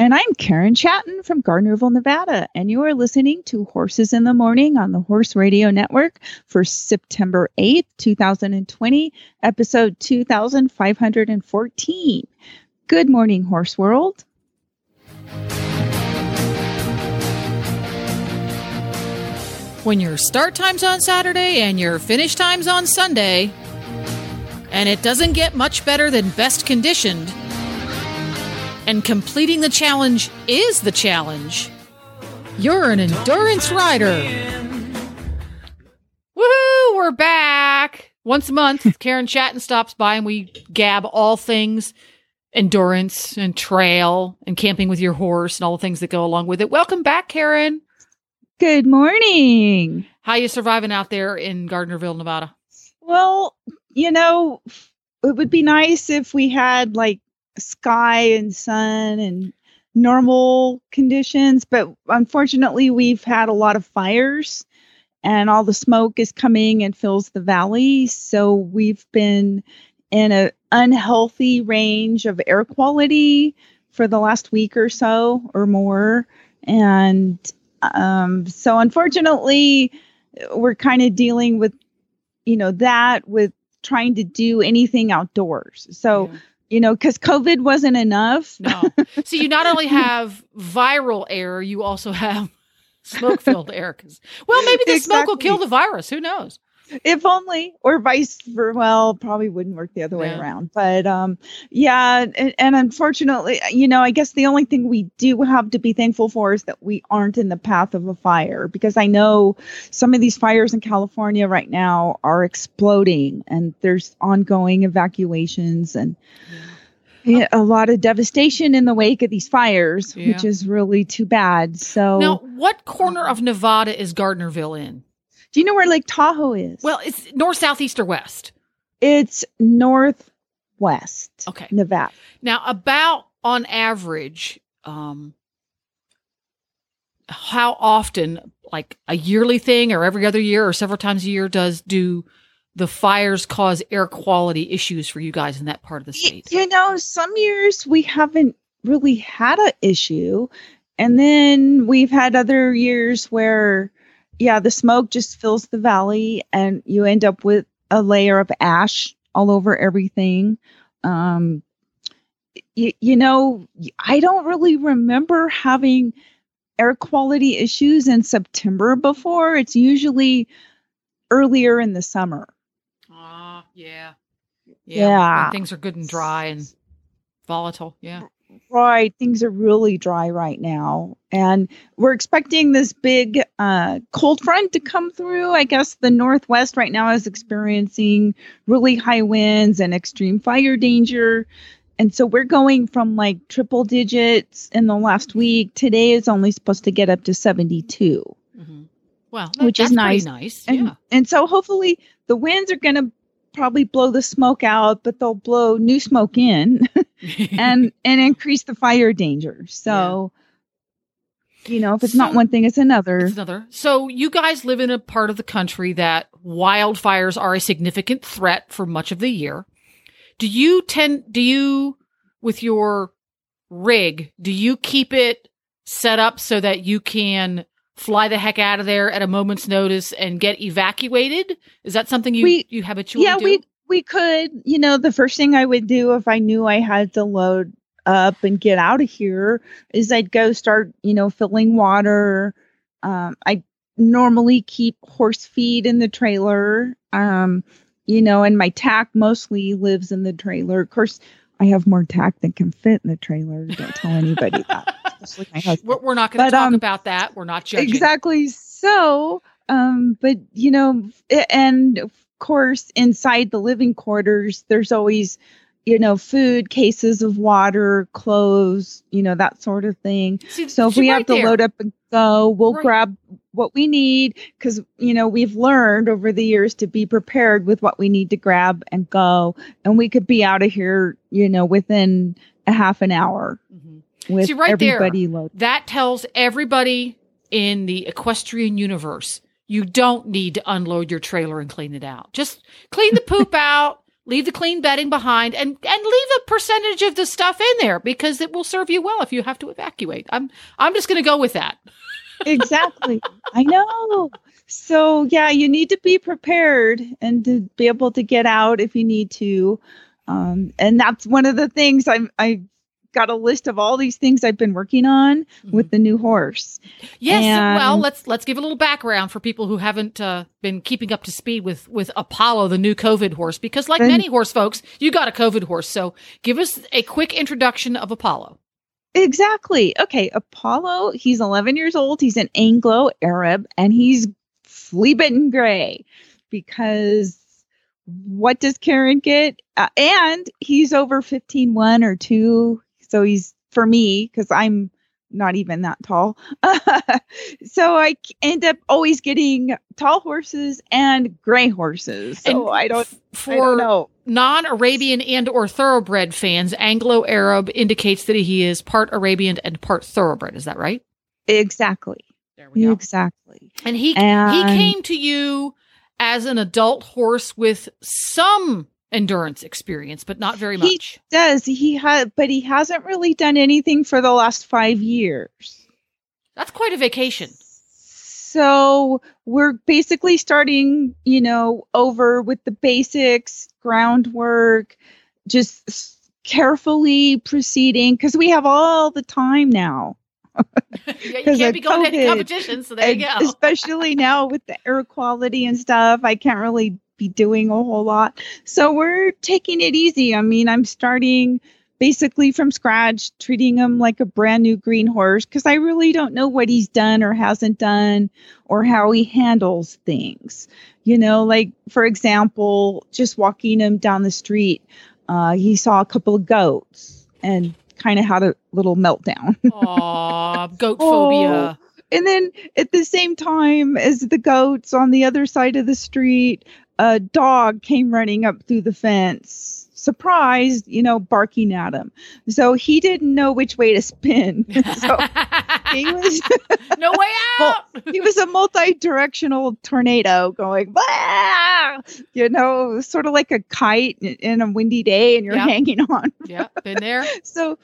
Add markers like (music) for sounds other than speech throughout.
And I'm Karen Chaton from Gardnerville, Nevada, and you are listening to Horses in the Morning on the Horse Radio Network for September 8th, 2020, episode 2514. Good morning, Horse World. When your start time's on Saturday and your finish time's on Sunday, and it doesn't get much better than best conditioned, and completing the challenge is the challenge, you're an endurance rider. Woohoo! We're back. Once a month, (laughs) Karen Chaton stops by and we gab all things endurance and trail and camping with your horse and all the things that go along with it. Welcome back, Karen. Good morning. How are you surviving out there in Gardnerville, Nevada? Well, you know, it would be nice if we had like sky and sun and normal conditions, but unfortunately, we've had a lot of fires and all the smoke is coming and fills the valley. So we've been in an unhealthy range of air quality for the last week or so or more. And um, so, unfortunately, we're kind of dealing with, you know, that with trying to do anything outdoors. So, Yeah. You know, because COVID wasn't enough. No. so you not only have viral air, you also have (laughs) smoke filled air. 'cause- well, maybe the smoke will kill the virus. Who knows? If only or vice versa well probably wouldn't work the other way around but um yeah and, and unfortunately you know i guess the only thing we do have to be thankful for is that we aren't in the path of a fire because i know some of these fires in california right now are exploding and there's ongoing evacuations and yeah, a lot of devastation in the wake of these fires which is really too bad so Now, what corner of Nevada is Gardnerville in? Do you know where lake tahoe is Well, it's north, south, east, or west. It's northwest. Okay. Nevada. Now, about on average, um, how often, like a yearly thing, or every other year, or several times a year, does do the fires cause air quality issues for you guys in that part of the state? You know, some years we haven't really had a issue, and then we've had other years where, yeah, the smoke just fills the valley, and you end up with a layer of ash all over everything. Um, y- you know, I don't really remember having air quality issues in September before. It's usually earlier in the summer. Ah, yeah. Yeah. when things are good and dry and volatile. Yeah. Right. Things are really dry right now. And we're expecting this big uh, cold front to come through. I guess the Northwest right now is experiencing really high winds and extreme fire danger. And so we're going from like triple digits in the last week. Today is only supposed to get up to 72. hmm Well, that- Which is nice. nice. And, yeah. and so hopefully the winds are going to probably blow the smoke out, but they'll blow new smoke in. (laughs) (laughs) and and increase the fire danger. So, you know, if it's not one thing, it's another. It's another. So you guys live in a part of the country that wildfires are a significant threat for much of the year. Do you tend do you with your rig, do you keep it set up so that you can fly the heck out of there at a moment's notice and get evacuated? Is that something you We- you habitually yeah, do? we we could. You know, the first thing I would do if I knew I had to load up and get out of here is I'd go start, you know, filling water. Um, I normally keep horse feed in the trailer. Um, you know, and my tack mostly lives in the trailer. Of course, I have more tack than can fit in the trailer. Don't tell anybody (laughs) that. We're, we're not going to talk um, about that. We're not judging. Exactly. So, um, but you know, and course, inside the living quarters, there's always, you know, food, cases of water, clothes, you know, that sort of thing. See, So if we right have to there. load up and go, we'll Right. grab what we need because you know we've learned over the years to be prepared with what we need to grab and go, and we could be out of here, you know, within a half an hour Mhm. with See, right there. everybody loaded. That tells everybody in the equestrian universe you don't need to unload your trailer and clean it out. Just clean the poop (laughs) out, leave the clean bedding behind, and and leave a percentage of the stuff in there because it will serve you well if you have to evacuate. I'm I'm just going to go with that. exactly. (laughs) I know. So yeah, you need to be prepared and to be able to get out if you need to. Um, and that's one of the things I'm I got a list of all these things I've been working on with the new horse. Yes. well, let's let's give a little background for people who haven't uh, been keeping up to speed with with Apollo, the new COVID horse, because like Then- many horse folks, you got a COVID horse. So give us a quick introduction of Apollo. Exactly. Okay, Apollo, he's 11 years old. He's an Anglo Arab and he's flea bitten gray because what does Karen get? Uh, and he's over 15, 1 or 2. So he's for me, because I'm not even that tall. (laughs) so I end up always getting tall horses and gray horses. So And I don't, f- I for don't know. non-Arabian and or thoroughbred fans, Anglo-Arab indicates that he is part Arabian and part thoroughbred. Is that right? Exactly. There we go. Exactly. And he he came to you as an adult horse with some endurance experience, but not very He- much. does he had but he hasn't really done anything for the last five years That's quite a vacation. so we're basically starting you know over with the basics groundwork just carefully proceeding because we have all the time now (laughs) Yeah, you can't be going to any COVID. competition, so there you go. especially now with the air quality and stuff i can't really be doing a whole lot. So we're taking it easy. I mean i'm starting basically from scratch treating him like a brand new green horse because i really don't know what he's done or hasn't done or how he handles things. You know like for example just walking him down the street uh, he saw a couple of goats and kind of had a little meltdown. (laughs) Aw, goat phobia. and then at the same time as the goats on the other side of the street, a dog came running up through the fence, surprised, you know, barking at him. So he didn't know which way to spin. (laughs) so (laughs) he was no way (laughs) out. he was a multi-directional tornado going, "Wah!" you know, sort of like a kite in- a windy day, and you're Yeah. hanging on yeah, been there. so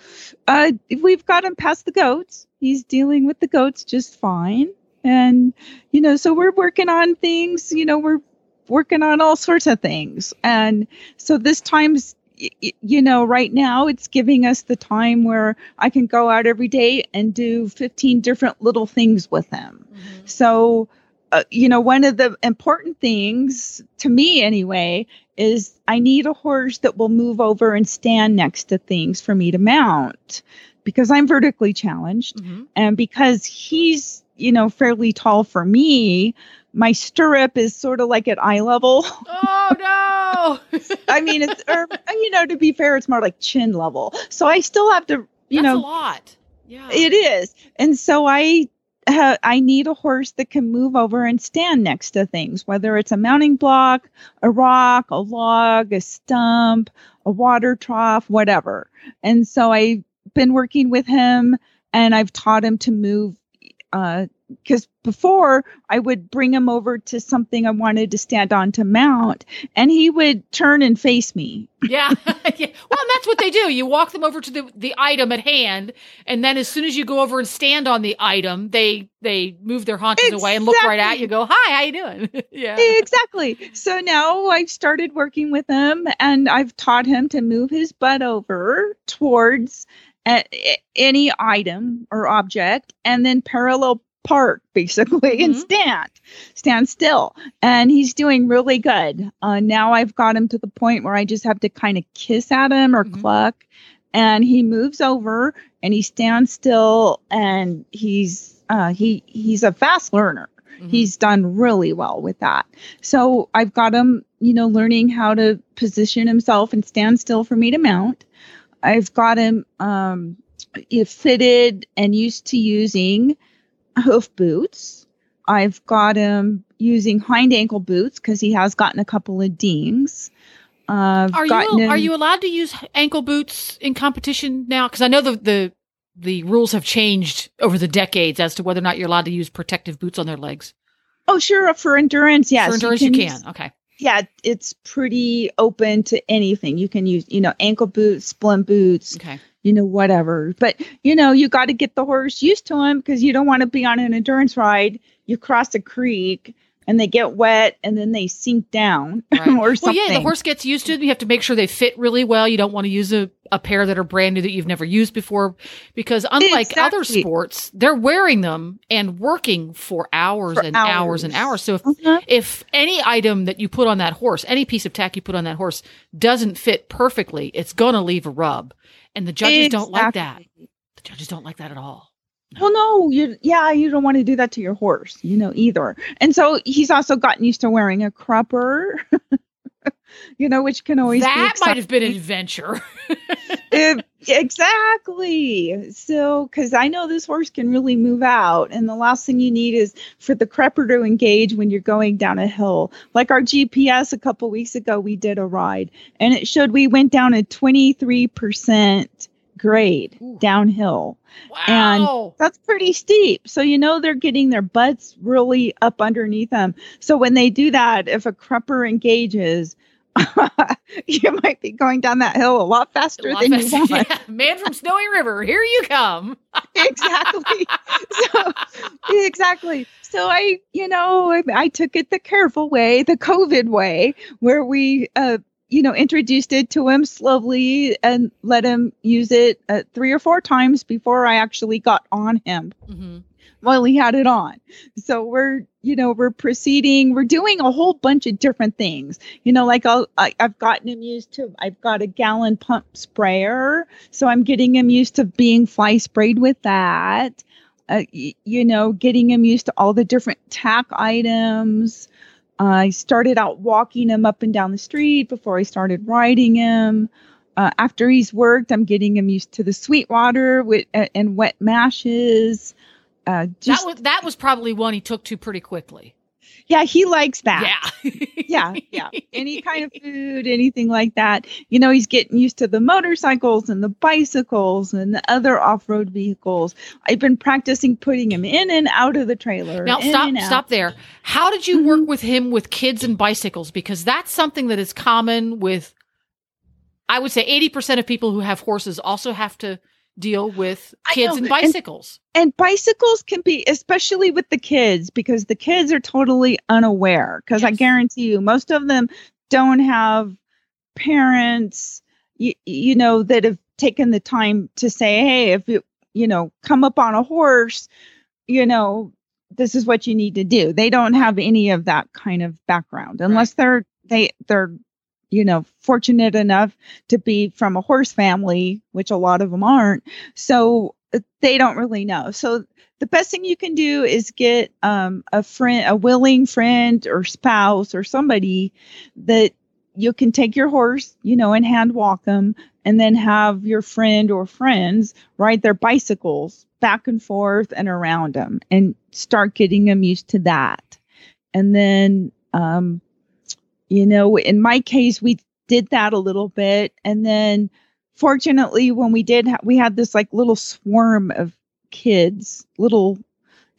uh we've got him past the goats he's dealing with the goats just fine and you know so we're working on things you know we're working on all sorts of things. And so this time's you know right now it's giving us the time where i can go out every day and do 15 different little things with him so, uh, you know, one of the important things to me anyway is I need a horse that will move over and stand next to things for me to mount because I'm vertically challenged. Mhm. and because he's, you know, fairly tall for me. My stirrup is sort of like at eye level. (laughs) Oh no! (laughs) I mean, it's, or, you know, to be fair, it's more like chin level. So I still have to, you That's know, a lot. Yeah. it is. And so I uh, I need a horse that can move over and stand next to things, whether it's a mounting block, a rock, a log, a stump, a water trough, whatever. And so I've been working with him and I've taught him to move Uh, because before I would bring him over to something I wanted to stand on to mount, and he would turn and face me. (laughs) yeah. (laughs) yeah. Well, and that's what they do. You walk them over to the, the item at hand, and then as soon as you go over and stand on the item, they they move their haunches away and look right at you. Go, hi, how you doing? (laughs) yeah. exactly. So now I've started working with him and I've taught him to move his butt over towards any item or object and then parallel park (laughs) basically and Mhm. stand stand still and he's doing really good uh, now i've got him to the point where i just have to kind of kiss at him or Mhm. cluck and he moves over and he stands still and he's uh, he he's a fast learner Mhm. He's done really well with that. So I've got him, you know, learning how to position himself and stand still for me to mount. I've got him um, fitted and used to using hoof boots. I've got him using hind ankle boots because he has gotten a couple of dings. Uh, Are you him- are you allowed to use ankle boots in competition now? Because I know the the the rules have changed over the decades as to whether or not you're allowed to use protective boots on their legs. Oh, sure. For endurance, yes. For endurance, you can. Okay. Yeah, it's pretty open to anything. You can use, you know, ankle boots, splint boots, Okay. you know, whatever. But, you know, you got to get the horse used to them because you don't want to be on an endurance ride. You cross a creek and they get wet and then they sink down (laughs) Right. or Well, yeah, the horse gets used to it. You have to make sure they fit really well. You don't want to use a, a pair that are brand new that you've never used before because unlike other sports, they're wearing them and working for hours For and hours. and hours. hours. So if, Uh-huh. if any item that you put on that horse, any piece of tack you put on that horse doesn't fit perfectly, it's going to leave a rub. And the judges don't like that. The judges don't like that at all. Well, no, you yeah, you don't want to do that to your horse, you know, either. And so he's also gotten used to wearing a crupper, (laughs) you know, which can always be that might have been an adventure. It- (laughs) exactly. So, because I know this horse can really move out, and the last thing you need is for the crupper to engage when you're going down a hill. Like our GPS a couple weeks ago, we did a ride, and it showed we went down a 23% grade Ooh. downhill. wow. That's pretty steep. So you know they're getting their butts really up underneath them. So when they do that, if a crupper engages, (laughs) you might be going down that hill a lot faster A lot than faster. you (laughs) want. Yeah. Man from Snowy River, here you come. (laughs) exactly. So exactly. So I, you know, I, I took it the careful way, the COVID way, where we, uh, you know, introduced it to him slowly and let him use it uh, three or four times before I actually got on him. hmm while he had it on. So we're, you know, we're proceeding. We're doing a whole bunch of different things. You know, like I'll, I, I've gotten him used to. I've got a gallon pump sprayer, so I'm getting him used to being fly sprayed with that. Uh, y- you know, getting him used to all the different tack items. I started out walking him up and down the street before I started riding him. Uh, after he's worked, I'm getting him used to the sweet water with, uh, and wet mashes. Uh, just, that was that was probably one he took to pretty quickly. Yeah, he likes that. Yeah. yeah, yeah. (laughs) Any kind of food, anything like that. You know, he's getting used to the motorcycles and the bicycles and the other off-road vehicles. I've been practicing putting him in and out of the trailer. Now stop stop there. How did you work mm-hmm. with him with kids and bicycles? Because that's something that is common with I would say 80% of people who have horses also have to deal with kids and and- bicycles. And bicycles can be, especially with the kids, because the kids are totally unaware. Because I guarantee you, most of them don't have parents, you, you know, that have taken the time to say, hey, if you, you know, come up on a horse, you know, this is what you need to do. They don't have any of that kind of background unless they're, they, they're, you know, fortunate enough to be from a horse family, which a lot of them aren't. So uh, they don't really know. So the best thing you can do is get um, a friend, a willing friend or spouse or somebody that you can take your horse, you know, and hand walk them, and then have your friend or friends ride their bicycles back and forth and around them, and start getting them used to that. And then, um, you know, in my case, we did that a little bit, and then fortunately when we did ha- we had this like little swarm of kids little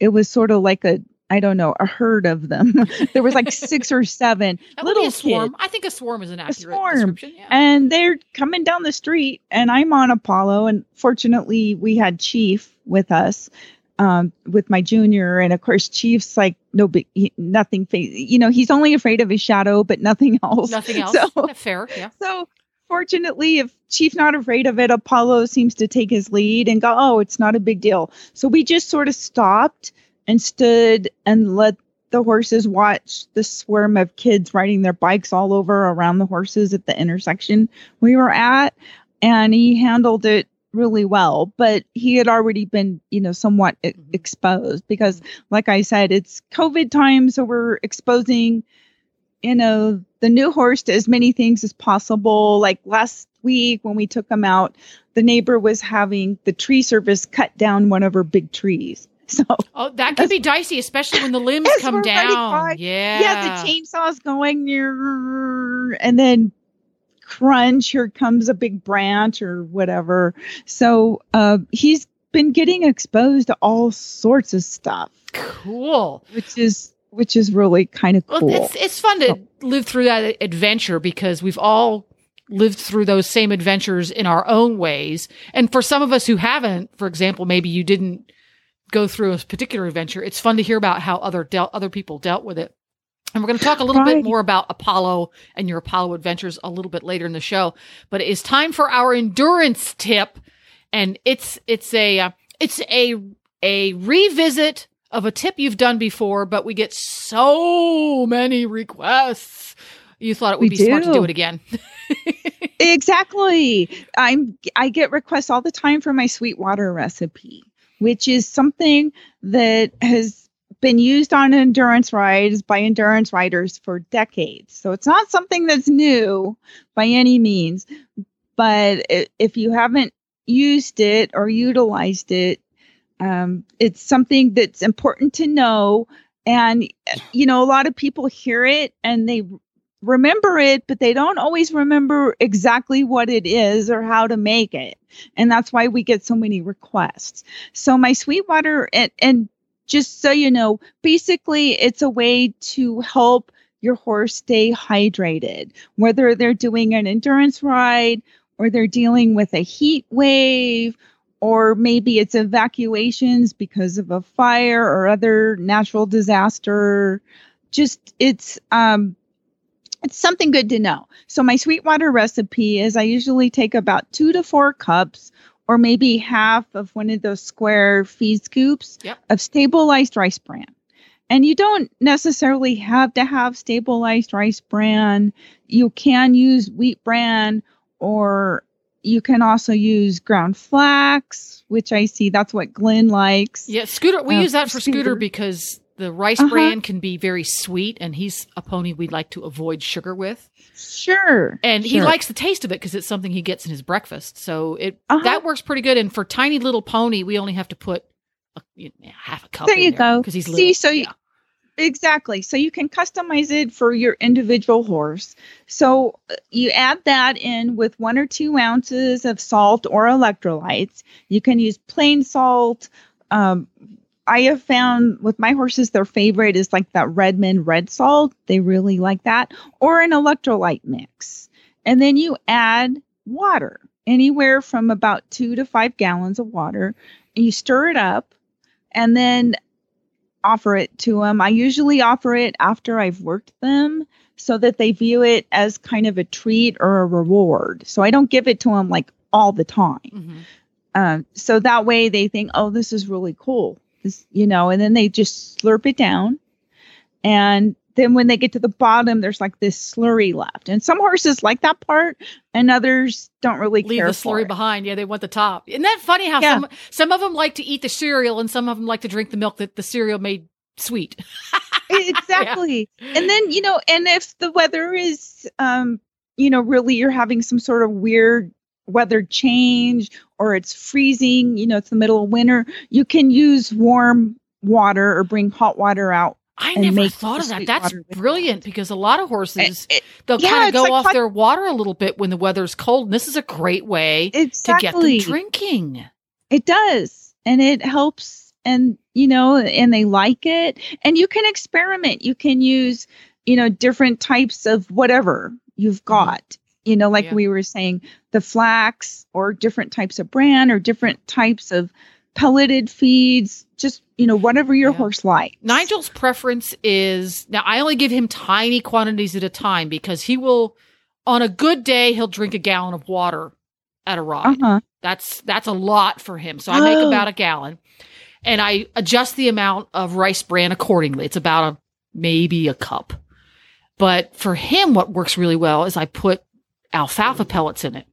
it was sort of like a i don't know a herd of them (laughs) there was like six or seven (laughs) That would be little a swarm. kids I think a swarm is an accurate swarm. description. Yeah. and they're coming down the street and i'm on apollo and fortunately we had chief with us um, with my junior and of course chief's like no big he, nothing you know he's only afraid of his shadow but nothing (laughs) else Nothing else. so Fair. Yeah. (laughs) so fortunately, if Chief not afraid of it, Apollo seems to take his lead and go, oh, it's not a big deal. So we just sort of stopped and stood and let the horses watch the swarm of kids riding their bikes all over around the horses at the intersection we were at. And he handled it really well, but he had already been, you know, somewhat Mhm. exposed because, like I said, it's COVID time, so we're exposing, you know, the new horse to as many things as possible. Like last week when we took him out, the neighbor was having the tree service cut down one of her big trees. (laughs) So Oh, that could be dicey, especially when the limbs come down. Yeah. yeah, the chainsaw's going near, and then crunch, here comes a big branch or whatever. So uh, he's been getting exposed to all sorts of stuff, Cool. which is which is really kind of Well, cool. it's it's fun to live through that adventure because we've all lived through those same adventures in our own ways. And for some of us who haven't, for example, maybe you didn't go through a particular adventure. It's fun to hear about how other dealt other people dealt with it. And we're going to talk a little bit more about Apollo and your Apollo adventures a little bit later in the show. But it is time for our endurance tip, and it's it's a uh, it's a a revisit of a tip you've done before, but we get so many requests. You thought it would We be smart to do. do it again. (laughs) exactly. I'm I get requests all the time for my sweet water recipe, which is something that has been used on endurance rides by endurance riders for decades. So it's not something that's new by any means, but if you haven't used it or utilized it, um, it's something that's important to know. And you know, a lot of people hear it and they remember it, but they don't always remember exactly what it is or how to make it. And that's why we get so many requests. So my Sweetwater and, and just so you know, basically it's a way to help your horse stay hydrated, whether they're doing an endurance ride or they're dealing with a heat wave or maybe it's evacuations because of a fire or other natural disaster. Just it's um it's something good to know. So my Sweetwater recipe is I usually take about two to four cups or maybe half of one of those square feed scoops Yep. of stabilized rice bran. And you don't necessarily have to have stabilized rice bran. You can use wheat bran or you can also use ground flax, which I see that's what Glenn likes. Yeah, Scooter. We Uh, use that for Scooter Scooter. because the rice Uh-huh. bran can be very sweet, and he's a pony we'd like to avoid sugar with. Sure. And he likes the taste of it because it's something he gets in his breakfast. So it Uh-huh. that works pretty good. And for tiny little pony, we only have to put a, you know, half a cup. There you go. because he's See, little. so you- Exactly. So you can customize it for your individual horse. So uh, you add that in with one or two ounces of salt or electrolytes. You can use plain salt. Um, I have found with my horses, their favorite is like that Redmond red salt. They really like that, or an electrolyte mix. And then you add water, anywhere from about two to five gallons of water. And you stir it up, and then offer it to them. I usually offer it after I've worked them so that they view it as kind of a treat or a reward. So I don't give it to them like all the time. Mhm. Um, so that way they think, oh, this is really cool. This, you know, and then they just slurp it down. And then when they get to the bottom, there's like this slurry left. And some horses like that part, and others don't really leave the slurry behind. Yeah, they want the top. Isn't that funny? How Yeah. some some of them like to eat the cereal, and some of them like to drink the milk that the cereal made sweet. (laughs) exactly and then you know and if the weather is um you know really you're having some sort of weird weather change or it's freezing you know it's the middle of winter you can use warm water or bring hot water out I never thought of that. That's brilliant because a lot of horses it- they'll yeah, kind of go like off hot- their water a little bit when the weather's cold. And this is a great way to get them drinking. it does and it helps and you know and they like it and you can experiment you can use you know different types of whatever you've mm-hmm. got you know like Yeah. we were saying the flax or different types of bran or different types of pelleted feeds just you know whatever your Yeah. horse likes Nigel's preference is now I only give him tiny quantities at a time because he will on a good day he'll drink a gallon of water at a ride. uh-huh That's that's a lot for him. So I make Oh. about a gallon and I adjust the amount of rice bran accordingly. It's about a maybe a cup. But for him what works really well is I put alfalfa pellets in it.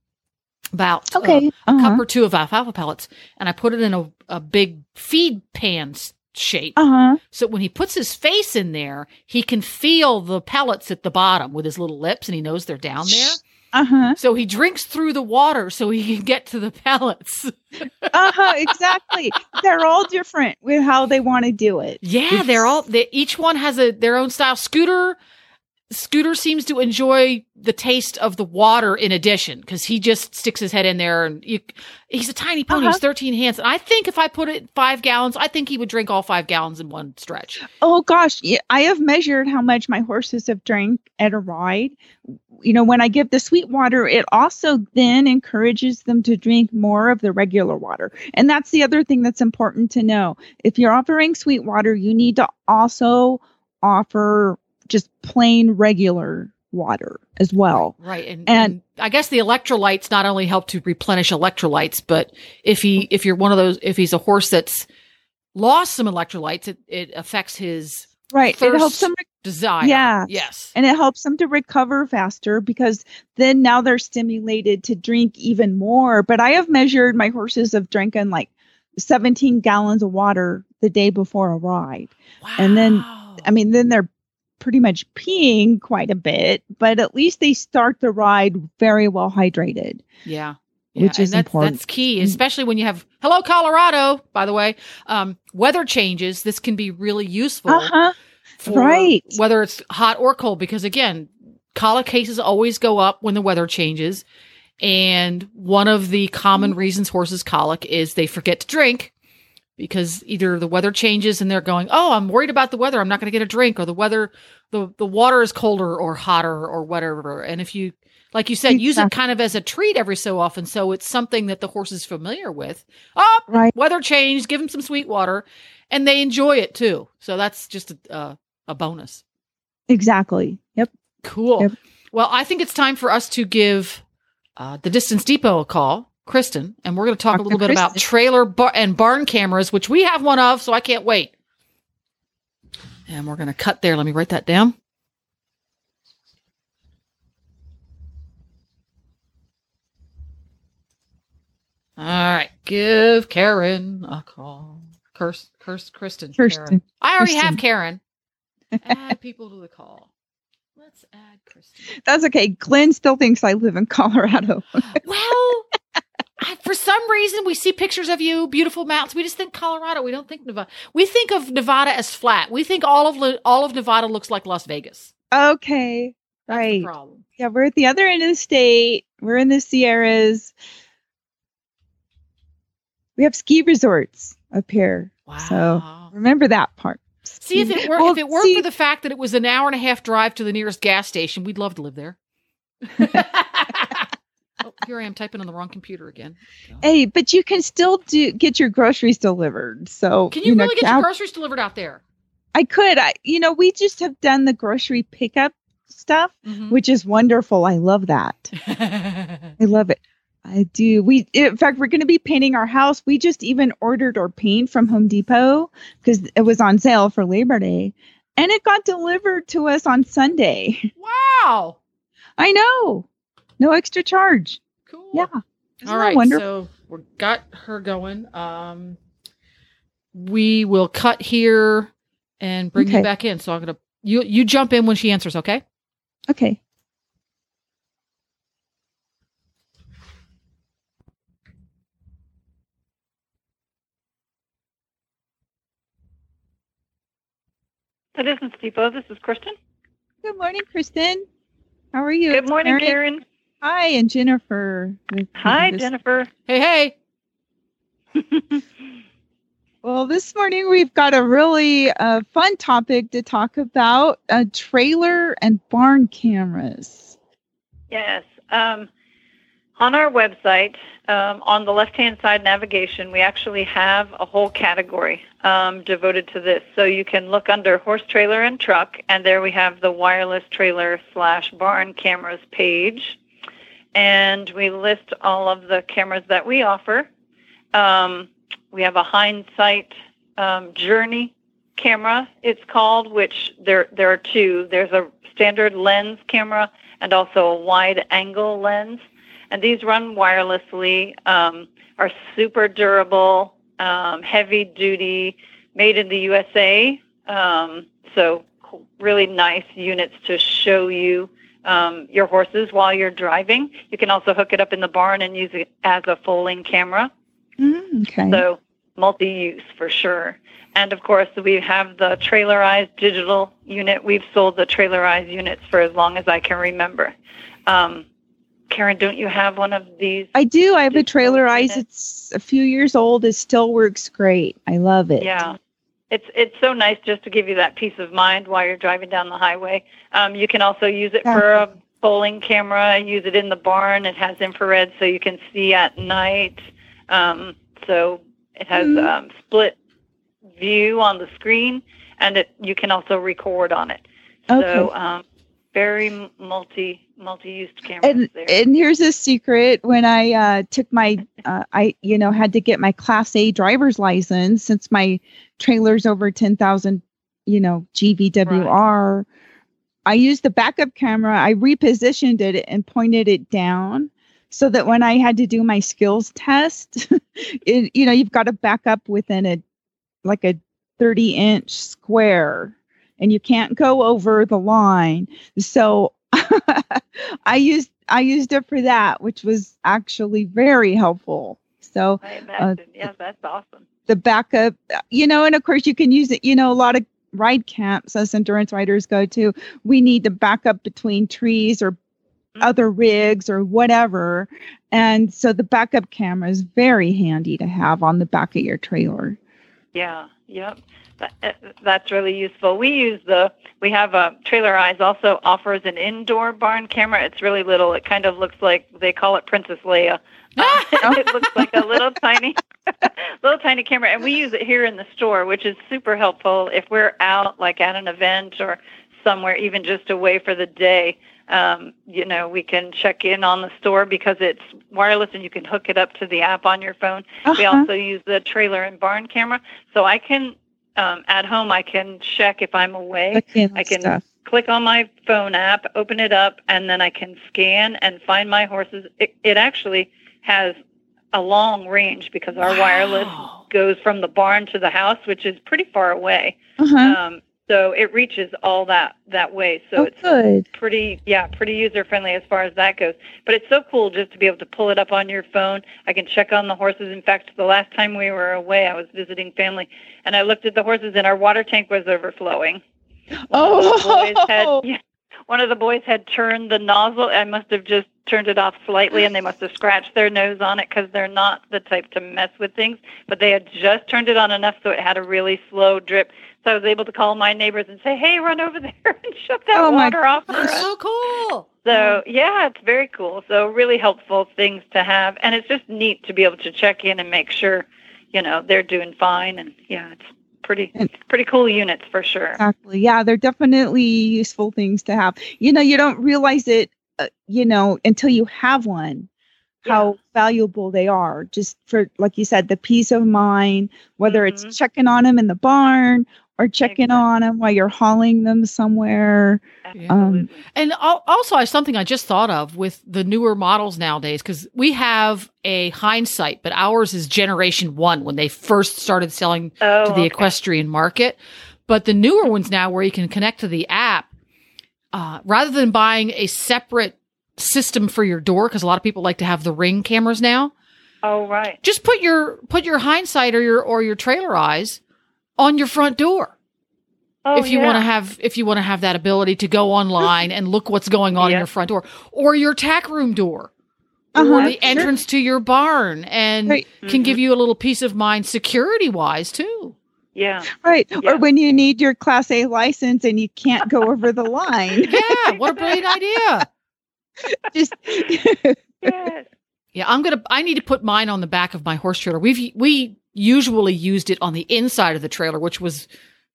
About uh, Okay. a Uh-huh. cup or two of alfalfa pellets, and I put it in a, a big feed pan shape. Uh huh. So when he puts his face in there, he can feel the pellets at the bottom with his little lips, and he knows they're down there. Uh huh. So he drinks through the water so he can get to the pellets. (laughs) Uh huh. Exactly. They're all different with how they want to do it. Yeah, they're all. They, each one has a their own style. Scooter, Scooter seems to enjoy the taste of the water in addition because he just sticks his head in there and you, he's a tiny pony. He's Uh-huh. 13 hands. And I think if I put it five gallons, I think he would drink all five gallons in one stretch. Oh gosh, I have measured how much my horses have drank at a ride. You know, when I give the sweet water, it also then encourages them to drink more of the regular water. And that's the other thing that's important to know. If you're offering sweet water, you need to also offer just plain regular water as well. Right. And, And- and I guess the electrolytes not only help to replenish electrolytes, but if he, if you're one of those, if he's a horse that's lost some electrolytes, it, it affects his Right. it helps Thirst. them desire. Yeah. Yes. and it helps them to recover faster because then now they're stimulated to drink even more. But I have measured my horses have drinking like 17 gallons of water the day before a ride. And then- I mean, then they're pretty much peeing quite a bit, but at least they start the ride very well hydrated. Yeah. Which and is that's, important. That's key, especially when you have, hello, Colorado, by the way, um, weather changes. This can be really useful Uh huh. for right. whether it's hot or cold, because again, colic cases always go up when the weather changes. And one of the common Mm-hmm. reasons horses colic is they forget to drink because either the weather changes and they're going, Oh, I'm worried about the weather. I'm not going to get a drink or the weather, the, the water is colder or hotter or whatever. And if you, like you said, use it kind of as a treat every so often. So it's something that the horse is familiar with. Oh, Right. weather changed. Give them some sweet water and they enjoy it too. So that's just a, uh, a bonus. Exactly. Yep. Cool. Yep. Well, I think it's time for us to give uh, the Distance Depot a call, Kristen, and we're going to talk a Dr. little bit about trailer bar- and barn cameras, which we have one of, so I can't wait. And we're going to cut there. Let me write that down. All right, give Karen a call. Curse, curse, Kristen. Kirsten. Karen. I already have Karen. (laughs) Add people to the call. Let's add Kristen. That's okay. Glenn still thinks I live in Colorado. Well, I, for some reason, we see pictures of you, beautiful mountains. We just think Colorado. We don't think Nevada. We think of Nevada as flat. We think all of all of Nevada looks like Las Vegas. okay. That's Right. problem. Yeah, we're at the other end of the state. We're in the Sierras. We have ski resorts up here. Wow. So remember that part. see if it were Well, if it weren't see- for the fact that it was an hour and a half drive to the nearest gas station, we'd love to live there. (laughs) (laughs) oh, here I am typing on the wrong computer again. Hey, but you can still do get your groceries delivered. So Can you, know, really get your groceries delivered out there? I could. I, you know, we just have done the grocery pickup stuff, Mhm. which is wonderful. I love that. (laughs) I love it. I do. We, in fact, we're going to be painting our house. We just even ordered our paint from Home Depot because it was on sale for Labor Day, and it got delivered to us on Sunday. wow. I know, no extra charge. Cool. Yeah. Isn't All that right, wonderful? so we got her going. Um, we will cut here and bring you back in. So I'm gonna you you jump in when she answers. Okay. Okay. The Distance Depot. This is Kristen. Good morning, Kristen. How are you? Good morning, Karen. Karen. Hi, and Jennifer. Hi, this- Jennifer. Hey hey. (laughs) Well, this morning we've got a really uh, fun topic to talk about: uh, trailer and barn cameras. yes. Um, on our website, um, on the left-hand side navigation, we actually have a whole category um, devoted to this. So you can look under horse trailer and truck, and there we have the wireless trailer slash barn cameras page, and we list all of the cameras that we offer. Um, we have a hindsight um, journey camera it's called which there there are two there's a standard lens camera and also a wide angle lens and these run wirelessly. Um, are super durable, um, heavy duty, made in the USA. Um, so really nice units to show you um, your horses while you're driving. You can also hook it up in the barn and use it as a foaling camera. Mm, okay. So multi-use for sure. And of course, we have the Trailer Eyes digital unit. We've sold the Trailer Eyes units for as long as I can remember. Um, Karen, don't you have one of these? I do. I have a Trailer Eyes. units? It's a few years old. It still works great. I love it. Yeah. It's it's so nice just to give you that peace of mind while you're driving down the highway. Um, you can also use it for a foaling camera. Use it in the barn. It has infrared, so you can see at night. Um, so it has Mhm. um, split view on the screen, and it you can also record on it. So Okay. um, very multi multi-used cameras and there. and here's a secret when i uh, took my uh, i you know had to get my class a driver's license since my trailer's over 10000 you know GVWR i used the backup camera i repositioned it and pointed it down so that when i had to do my skills test (laughs) it, you know you've got to back up within a like a 30 inch square and you can't go over the line so (laughs) I used I used it for that, which was actually very helpful. So I uh, imagine. yeah, that's awesome. The backup, you know, and of course you can use it. You know, a lot of ride camps as endurance riders go to. We need to back up between trees or mm. other rigs or whatever, and so the backup camera is very handy to have on the back of your trailer. Yeah, yep. That, that's really useful. We use the we have a Trailer Eyes also offers an indoor barn camera. It's really little. It kind of looks like they call it Princess Leia. Uh, (laughs) it looks like a little tiny, (laughs) little tiny camera, and we use it here in the store, which is super helpful if we're out like at an event or somewhere, even just away for the day. Um, you know, we can check in on the store because it's wireless and you can hook it up to the app on your phone. We Uh-huh. also use the trailer and barn camera, so I can um, at home I can check if I'm away. Look in I can stuff. click on my phone app, open it up, and then I can scan and find my horses. It, it actually has a long range because our wireless goes from the barn to the house, which is pretty far away. Uh-huh. Um, so it reaches all that that way. So oh, it's good. pretty yeah pretty user friendly as far as that goes. But it's so cool just to be able to pull it up on your phone. I can check on the horses. In fact the last time we were away i was visiting family and i looked at the horses and our water tank was overflowing. (gasps) One of the boys had Oh, yeah, one of the boys had turned the nozzle i must have just turned it off slightly and they must have scratched their nose on it because they're not the type to mess with things but they had just turned it on enough so it had a really slow drip so i was able to call my neighbors and say hey run over (laughs) there and shut that Oh, my water off for That's us so cool. so yeah, it's very cool. So really helpful things to have, and it's just neat to be able to check in and make sure, you know, they're doing fine. And yeah, it's pretty pretty cool units for sure. Exactly. Yeah, they're definitely useful things to have. You know, you don't realize it, uh, you know, until you have one, how valuable they are. Just for, like you said, the peace of mind, whether Mhm. it's checking on them in the barn or checking Exactly. on them while you're hauling them somewhere. Absolutely. And also, I have something I just thought of with the newer models nowadays because we have a hindsight, but ours is generation one when they first started selling oh, to the okay. equestrian market. But the newer ones now, where you can connect to the app, uh, rather than buying a separate system for your door, because a lot of people like to have the ring cameras now, Oh right. just put your put your hindsight or your or your Trailer Eyes on your front door Oh, if you yeah. want to have if you want to have that ability to go online and look what's going on in your front door or your tack room door Uh-huh, or the sure. entrance to your barn and Right. can Mhm. give you a little peace of mind security wise too. Yeah. Right. Yeah. Or when you need your class A license and you can't go over the line. (laughs) Yeah, what a brilliant idea. (laughs) Just (laughs) Yes. Yeah, I'm gonna. I need to put mine on the back of my horse trailer. We've we usually used it on the inside of the trailer, which was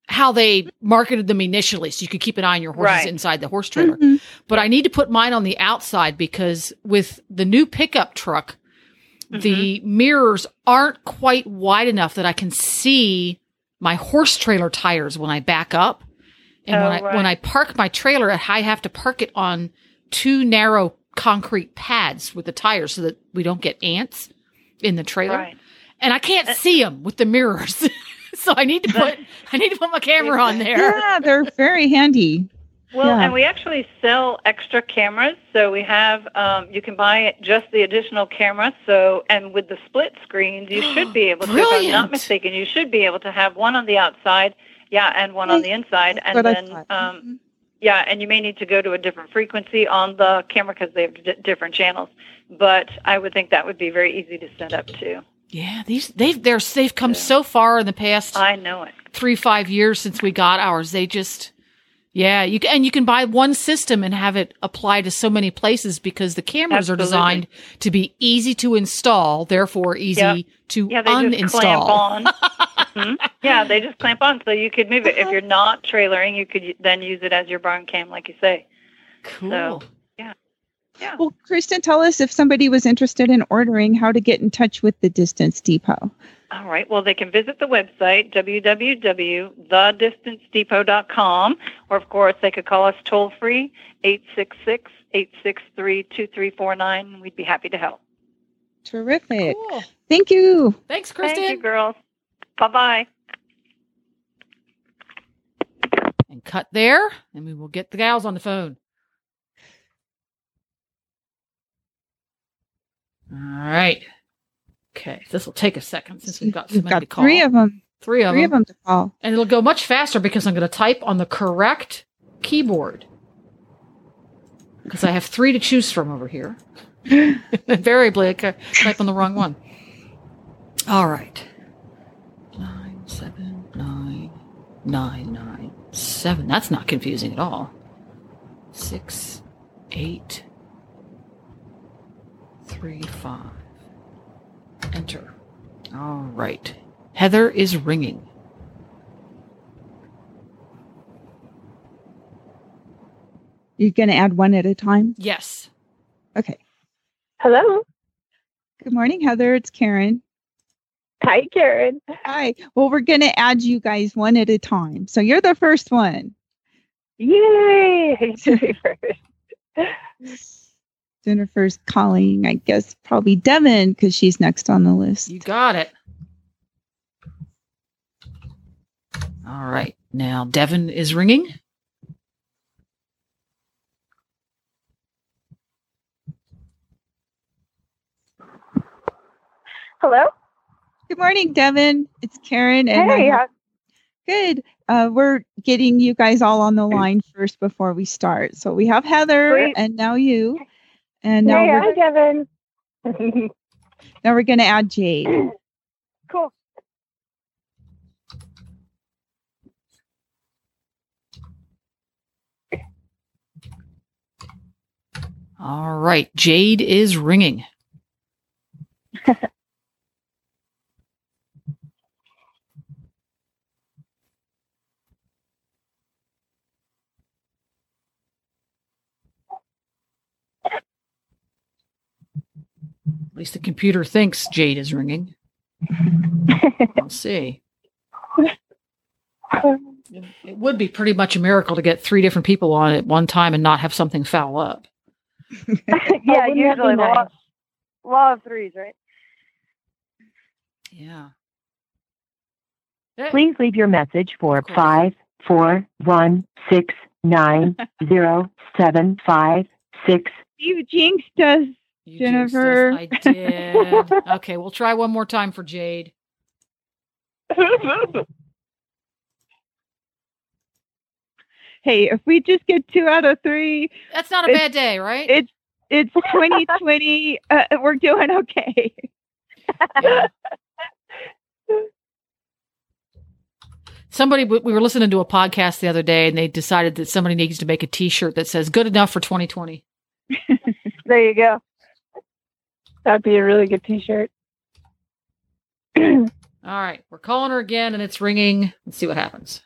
how they marketed them initially, so you could keep an eye on your horses Right. inside the horse trailer. Mhm. But I need to put mine on the outside because with the new pickup truck, the mirrors aren't quite wide enough that I can see my horse trailer tires when I back up. And when Oh, I right. when I park my trailer, I have to park it on two narrow concrete pads with the tires so that we don't get ants in the trailer. Right. And I can't see them with the mirrors. (laughs) so I need to put I need to put my camera on there. Yeah, they're very handy. Well, Yeah. and we actually sell extra cameras. So we have, um, you can buy just the additional camera. So, and with the split screens, you should be able to, if I'm not mistaken, you should be able to have one on the outside, yeah, and one on the inside. And What I then, thought. um, yeah, and you may need to go to a different frequency on the camera because they have d- different channels. But I would think that would be very easy to set up too. Yeah, these they've they're they've come so far in the past I know it. three five years since we got ours. They just yeah, you can, and you can buy one system and have it apply to so many places because the cameras are designed to be easy to install, therefore easy Yep. to Yeah, they just clamp uninstall. on. (laughs) Mhm. Yeah, they just clamp on, so you could move it. If you're not trailering, you could then use it as your barn cam, like you say. Cool. So- Yeah. Well, Kristen, tell us if somebody was interested in ordering, how to get in touch with the Distance Depot. All right. Well, they can visit the website www.thedistancedepot.com, or of course they could call us toll free 866-863-2349. We'd be happy to help. Terrific. Cool. Thank you. Thanks, Kristen. Thank you, girls. Bye bye. and cut there, and we will get the gals on the phone. All right. Okay, this will take a second since we've got so We've many got to call. three of them. Three of Three them. of them to call. and it'll go much faster because I'm going to type on the correct keyboard. Because I have three to choose from over here. (laughs) Invariably, I type on the wrong one. All right. Nine, seven, nine, nine, nine, seven. That's not confusing at all. Six, eight, three, five. Enter. All right. Heather is ringing. You're going to add one at a time? Yes. Okay. Hello. Good morning, Heather. It's Karen. Hi, Karen. Hi. Well, we're going to add you guys one at a time. So you're the first one. Yay! (laughs) (laughs) Jennifer's calling, I guess, probably Devan because she's next on the list. You got it. All right. Now Devan is ringing. Hello. Good morning, Devan. It's Karen. And Hey. I- how- good. Uh, we're getting you guys all on the (clears throat) line first before we start. So we have Heather Great. and now you. And now hey, we're hi, Devan. (laughs) now we're gonna add Jade. (clears throat) cool. All right. Jade is ringing. (laughs) least the computer thinks Jade is ringing. (laughs) We'll see. It would be pretty much a miracle to get three different people on at one time and not have something foul up. (laughs) yeah, wouldn't that usually law, nice? law of threes, right? Yeah. Please leave your message for Of five four one six nine (laughs) zero seven five six. You jinxed us. You Jennifer. jinxed. I did. okay, we'll try one more time for Jade. Hey, if we just get two out of three, That's not a bad day, right? it's it's (laughs) 2020. uh, we're doing okay. Yeah. Somebody, we we were listening to a podcast the other day, and they decided that somebody needs to make a T-shirt that says "Good enough for 2020." there you go. That'd be a really good T-shirt. (clears throat) All right, we're calling her again, and it's ringing. Let's see what happens.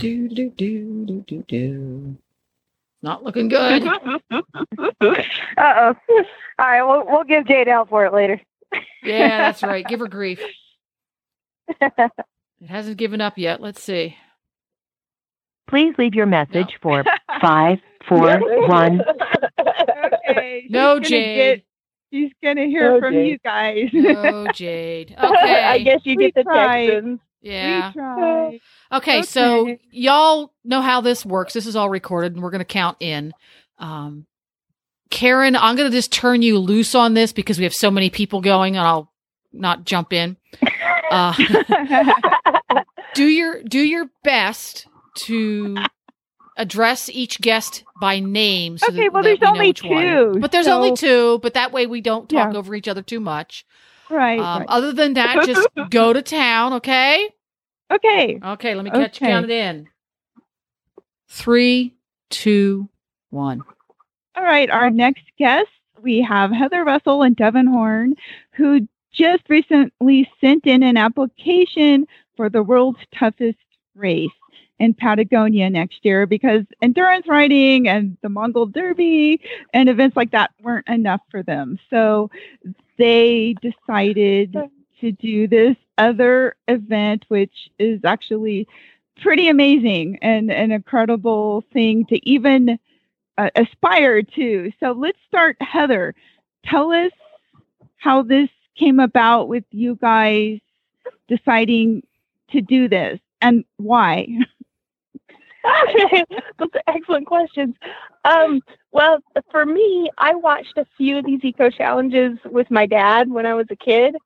Do do do do do do. Not looking good. (laughs) uh oh. All right, we'll we'll give Jade hell for it later. yeah, that's right. Give her (laughs) grief. It hasn't given up yet. Let's see. Please leave your message for (laughs) five four one. Okay. No, she's gonna Jade. get- she's gonna hear No, from Jade. you guys. No, Jade. Okay. I guess you We get the tried. Texans. Yeah. We tried. Okay, so y'all know how this works. This is all recorded and we're going to count in. Um, Karen, I'm going to just turn you loose on this because we have so many people going and I'll not jump in. (laughs) Uh, do your do your best to address each guest by name. So Okay, that, well, that there's we only which one. two, but there's so- only two. But that way we don't talk Yeah. over each other too much. right, Um, right. Other than that, just (laughs) go to town. Okay. Okay. Okay, let me catch you Okay. count it in. Three, two, one. All right, our next guest, we have Heather Russell and Devan Horn, who just recently sent in an application for the world's toughest race in Patagonia next year because endurance riding and the Mongol Derby and events like that weren't enough for them. So they decided to do this other event, which is actually pretty amazing and an incredible thing to even uh, aspire to. So let's start, Heather. Tell us how this came about with you guys deciding to do this and why. (laughs) Those are excellent questions. Um, well, for me, I watched a few of these eco challenges with my dad when I was a kid,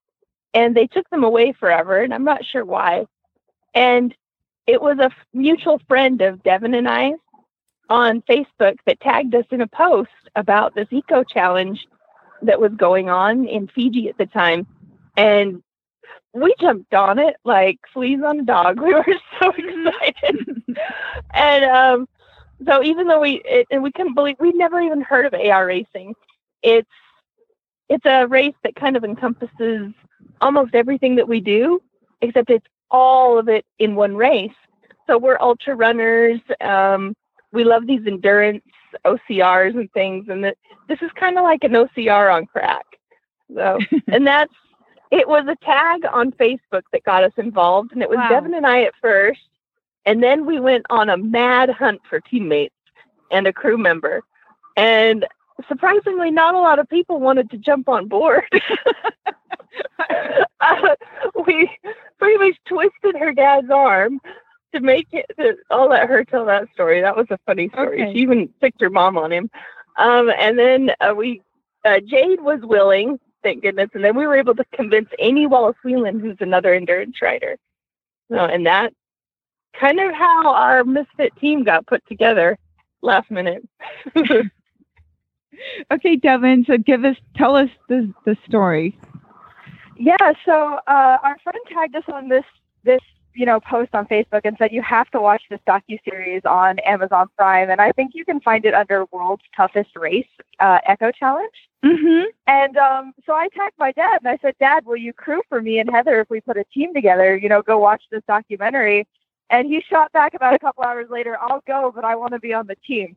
and they took them away forever, and I'm not sure why. And it was a f- mutual friend of Devan and I on Facebook that tagged us in a post about this eco challenge that was going on in Fiji at the time. And we jumped on it like fleas on a dog. (laughs) We were so excited. (laughs) and um, so even though we it, and we couldn't believe we'd never even heard of AR racing, it's it's a race that kind of encompasses almost everything that we do, except it's all of it in one race. So we're ultra runners. Um, we love these endurance OCRs and things, and that this is kind of like an OCR on crack. So, (laughs) and that's it was a tag on Facebook that got us involved, and it was Wow. Devan and I at first, and then we went on a mad hunt for teammates and a crew member, and surprisingly, not a lot of people wanted to jump on board. (laughs) uh, we pretty much twisted her dad's arm to make it. To, I'll let her tell that story. That was a funny story. Okay. She even picked her mom on him. Um, and then uh, we, uh, Jade was willing, thank goodness, and then we were able to convince Amy Wallace Whelan, who's another endurance rider. So, and that kind of how our misfit team got put together last minute. (laughs) okay, Devan, so give us tell us the the story. Yeah, so uh, our friend tagged us on this this you know post on Facebook and said you have to watch this docu series on Amazon Prime, and I think you can find it under World's Toughest Race uh, Eco Challenge. Mm-hmm. And um, so I tagged my dad and I said, Dad, will you crew for me and Heather if we put a team together? You know, go watch this documentary. And he shot back about a couple hours later, I'll go, but I want to be on the team.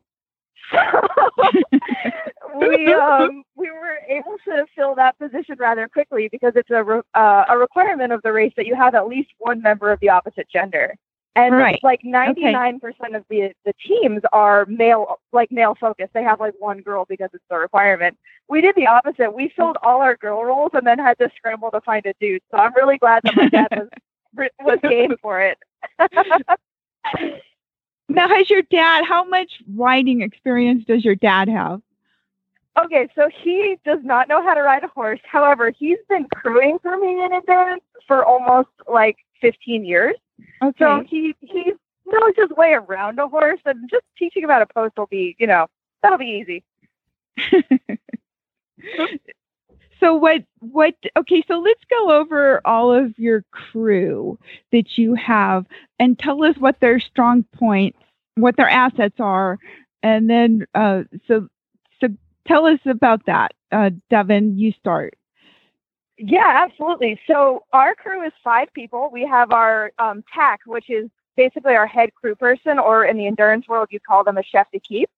So (laughs) we um, we were able to fill that position rather quickly because it's a re- uh, a requirement of the race that you have at least one member of the opposite gender. And Right. like 99% of the the teams are male like male focused. They have like one girl because it's the requirement. We did the opposite. We filled all our girl roles and then had to scramble to find a dude. So I'm really glad that my dad was (laughs) was game for it. (laughs) Now, has your dad? How much riding experience does your dad have? Okay, so he does not know how to ride a horse. However, he's been crewing for me in endurance for almost like 15 years. Okay. So he he knows his way around a horse, and just teaching him how to post will be, you know, that'll be easy. (laughs) So what what okay, so let's go over all of your crew that you have and tell us what their strong points, what their assets are, and then uh so so tell us about that. Uh Devan, you start. Yeah, absolutely. So our crew is five people. We have our um, which is basically our head crew person, or in the endurance world, you call them a chef d'equipe.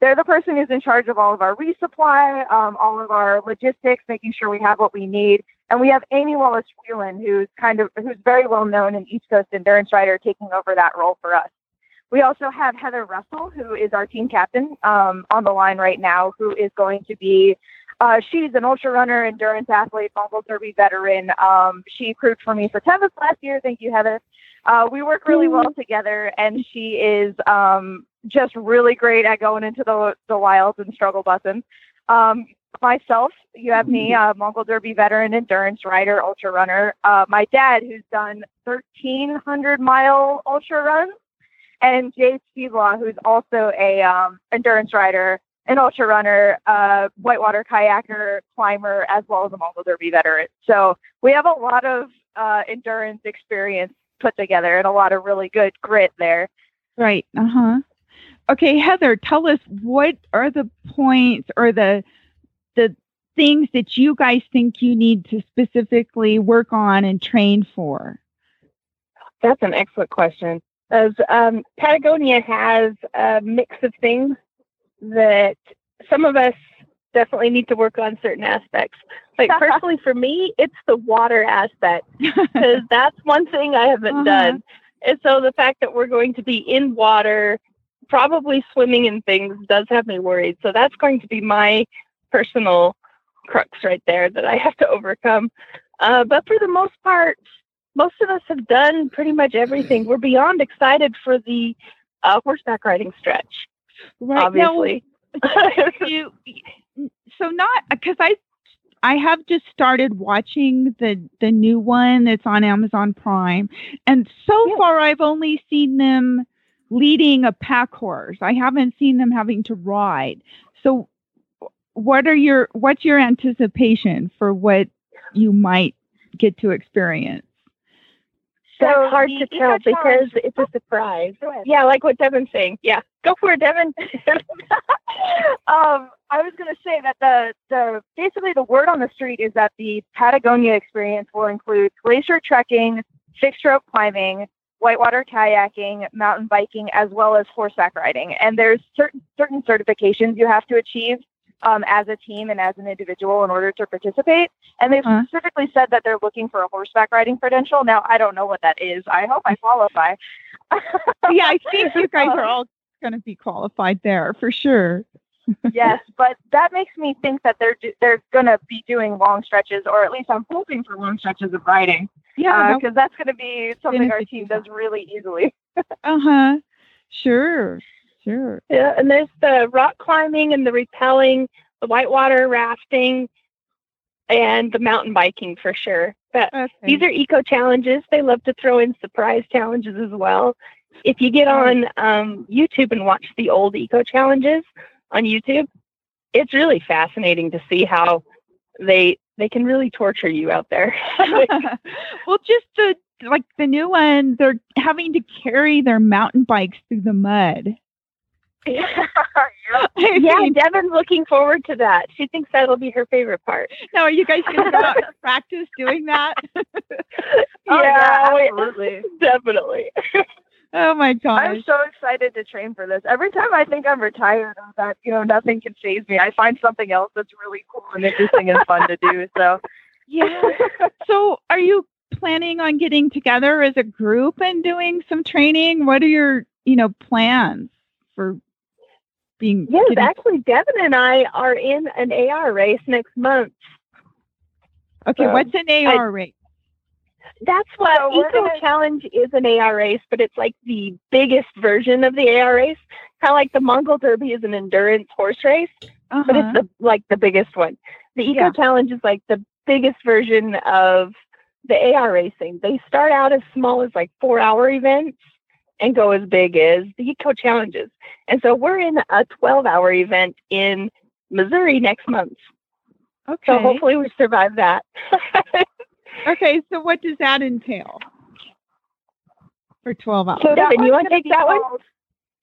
They're the person who's in charge of all of our resupply, um, all of our logistics, making sure we have what we need. And we have Amy Wallace Whelan, who's kind of who's very well known in East Coast endurance rider, taking over that role for us. We also have Heather Russell, who is our team captain um, on the line right now, who is going to be. Uh, she's an ultra runner, endurance athlete, Mongol Derby veteran. Um, she crewed for me for Tevis last year. Thank you, Heather. Uh, we work really well together, and she is um, just really great at going into the the wilds and struggle bussing. Um, myself, you have me, a Mongol Derby veteran, endurance rider, ultra runner. Uh, my dad, who's done 1,300 mile ultra runs, and Jay Speedlaw, who's also a um, endurance rider, an ultra runner, uh, whitewater kayaker, climber, as well as a Mongol Derby veteran. So we have a lot of uh, endurance experience put together and a lot of really good grit there. Right. Uh huh. Okay, Heather, tell us what are the points or the the things that you guys think you need to specifically work on and train for? That's an excellent question. As um, Patagonia has a mix of things that some of us definitely need to work on certain aspects. Like (laughs) personally, for me, it's the water aspect because (laughs) that's one thing I haven't Uh-huh. done. And so the fact that we're going to be in water, probably swimming and things, does have me worried. So that's going to be my personal crux right there that I have to overcome. Uh, but for the most part, most of us have done pretty much everything. We're beyond excited for the uh, horseback riding stretch, Right obviously. (laughs) now, you so not because I I have just started watching the the new one that's on Amazon Prime, and so Yeah. far I've only seen them leading a pack horse. I haven't seen them having to ride. So, what are your what's your anticipation for what you might get to experience? That's So hard to tell because it's a surprise. Yeah, like what Devan's saying. Yeah, go for it, Devan. (laughs) um, I was going to say that the the basically the word on the street is that the Patagonia experience will include glacier trekking, fixed rope climbing, whitewater kayaking, mountain biking, as well as horseback riding. And there's certain certain certifications you have to achieve um, as a team and as an individual in order to participate. And they've Uh-huh. specifically said that they're looking for a horseback riding credential. Now I don't know what that is. I hope I qualify. yeah, I think you guys (laughs) are all going to be qualified there for sure. Yes, but that makes me think that they're do- they're gonna be doing long stretches, or at least I'm hoping for long stretches of riding, Yeah, because that's gonna be something our team does really easily. (laughs) uh huh. Sure, sure. yeah, and there's the rock climbing and the rappelling, the whitewater rafting, and the mountain biking for sure. But Okay. these are eco challenges. They love to throw in surprise challenges as well. If you get on um, YouTube and watch the old eco challenges on YouTube, it's really fascinating to see how they they can really torture you out there. (laughs) (laughs) well, just the like the new one, they're having to carry their mountain bikes through the mud. (laughs) I yeah, mean, Devan's looking forward to that. She thinks that'll be her favorite part. now are you guys going to go out and practice doing that? Oh, yeah, we- absolutely. definitely. Oh my gosh. I'm so excited to train for this. Every time I think I'm retired or that you know nothing can phase me, I find something else that's really cool and interesting and fun to do. So (laughs) Yeah. So, are you planning on getting together as a group and doing some training? What are your you know plans for being? Yes, getting- actually, Devan and I are in an AR race next month. okay. um, What's an AR rate? That's what So Eco gonna- Challenge is an AR race, but it's like the biggest version of the AR race. Kind of like the Mongol Derby is an endurance horse race, but Uh-huh. it's the like the biggest one. The Eco Yeah. Challenge is like the biggest version of the AR racing. They start out as small as like four hour events and go as big as the Eco Challenges. And so we're in a 12 hour event in Missouri next month. okay. So hopefully we survive that. (laughs) Okay, so what does that entail for 12 hours? So, Devan, you want to take be that one?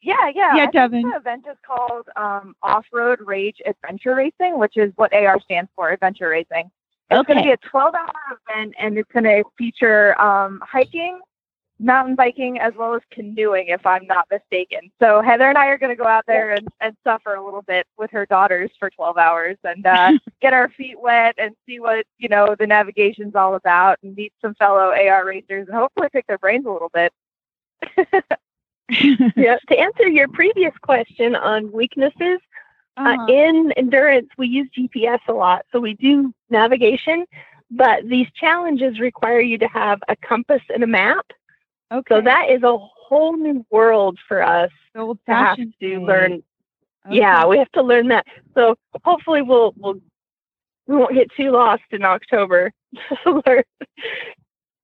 Yeah, yeah. Yeah, I Devan. The event is called um, Off Road Rage Adventure Racing, which is what AR stands for, Adventure Racing. It's going to be a 12 hour event and it's going to feature um, hiking, mountain biking as well as canoeing, if I'm not mistaken. So Heather and I are going to go out there and, and suffer a little bit with her daughters for 12 hours and uh, (laughs) get our feet wet and see what you know the navigation's all about, and meet some fellow AR racers, and hopefully pick their brains a little bit. (laughs) (laughs) yeah. To answer your previous question on weaknesses, Uh-huh. uh, in endurance, we use GPS a lot. So we do navigation, but these challenges require you to have a compass and a map. Okay. So that is a whole new world for us old to have to way. learn. Okay. Yeah, we have to learn that. So hopefully we'll we'll we won't get too lost in October. (laughs) Learn-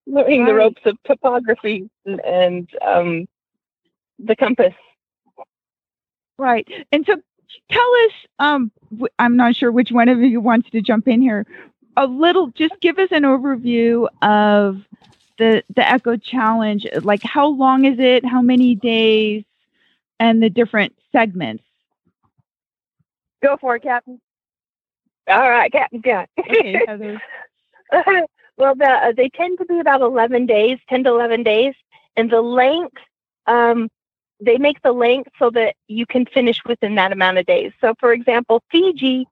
Learning the ropes of topography and, and um, the compass. Right. And so tell us, um, I'm not sure which one of you wants to jump in here. A little, just give us an overview of the the Eco Challenge. Like, how long is it? How many days? And the different segments. Go for it, Captain. All right, Captain. Yeah. Okay, (laughs) Heather. well, the, uh, they tend to be about 11 days, 10 to 11 days. And the length, um, they make the length so that you can finish within that amount of days. So, for example, Fiji,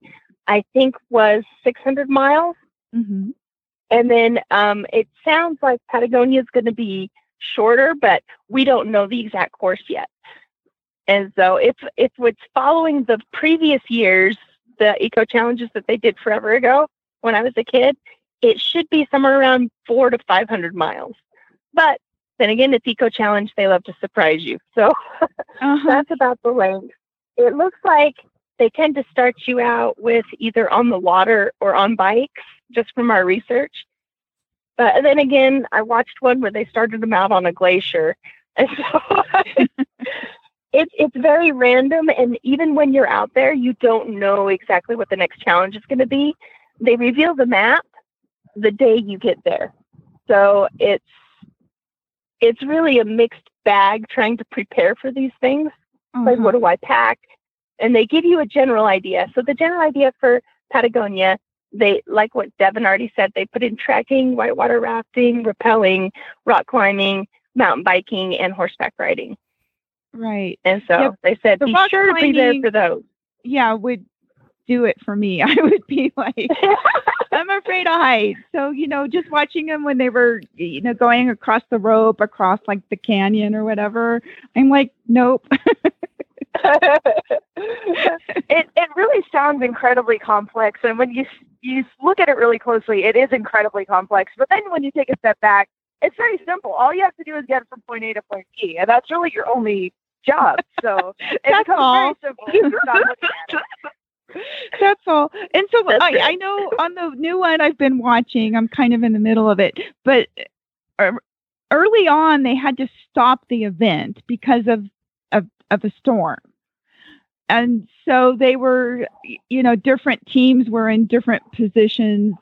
I think, was 600 miles. hmm And then um, it sounds like Patagonia is going to be shorter, but we don't know the exact course yet. And so if if it's following the previous years, the eco challenges that they did forever ago when I was a kid, it should be somewhere around four to five hundred miles. But then again, it's eco challenge; they love to surprise you. So (laughs) Uh-huh. that's about the length. It looks like they tend to start you out with either on the water or on bikes, just from our research. But then again, I watched one where they started them out on a glacier, (laughs) and so it's it's very random. And even when you're out there, you don't know exactly what the next challenge is going to be. They reveal the map the day you get there, so it's it's really a mixed bag trying to prepare for these things like Uh-huh. what do I pack? And they give you a general idea. So the general idea for Patagonia, they like what Devan already said, they put in trekking, whitewater rafting, rappelling, rock climbing, mountain biking, and horseback riding. Right. And so Yep. they said The be sure to be there for those. Yeah, would do it for me. (laughs) I would be like, (laughs) I'm afraid of heights. So, you know, just watching them when they were, you know, going across the rope, across like the canyon or whatever, I'm like, nope. (laughs) (laughs) it it really sounds incredibly complex, and when you you look at it really closely, it is incredibly complex. But then when you take a step back, it's very simple. All you have to do is get from point A to point B, and that's really your only job. So (laughs) it That's becomes all. very simple. when you stop looking at it. (laughs) That's all. And so I. I know on the new one I've been watching, I'm kind of in the middle of it, but uh, early on they had to stop the event because of of, of a storm. And so they were, you know, different teams were in different positions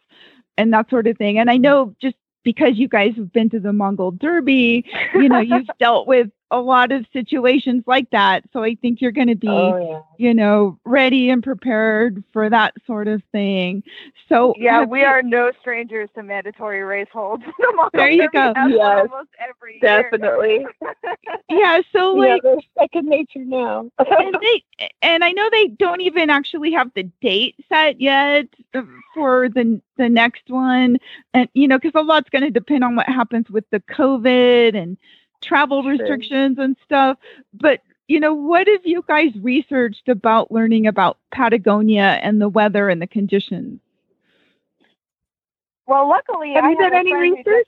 and that sort of thing. And I know just because you guys have been to the Mongol Derby, you know, you've (laughs) dealt with a lot of situations like that. So I think you're going to be Oh, yeah. you know, ready and prepared for that sort of thing. So Yeah, we you- are no strangers to mandatory race holds. (laughs) The Mongol There you go. has Yes, almost every year. Definitely. (laughs) Yeah, so like, they're second nature now. and they, and I know they don't even actually have the date set yet uh, for the the next one, and you know, because a lot's going to depend on what happens with the COVID and travel Sure. restrictions and stuff. But you know, what have you guys researched about learning about Patagonia and the weather and the conditions? Well, luckily, Have I you done any friend who just- research?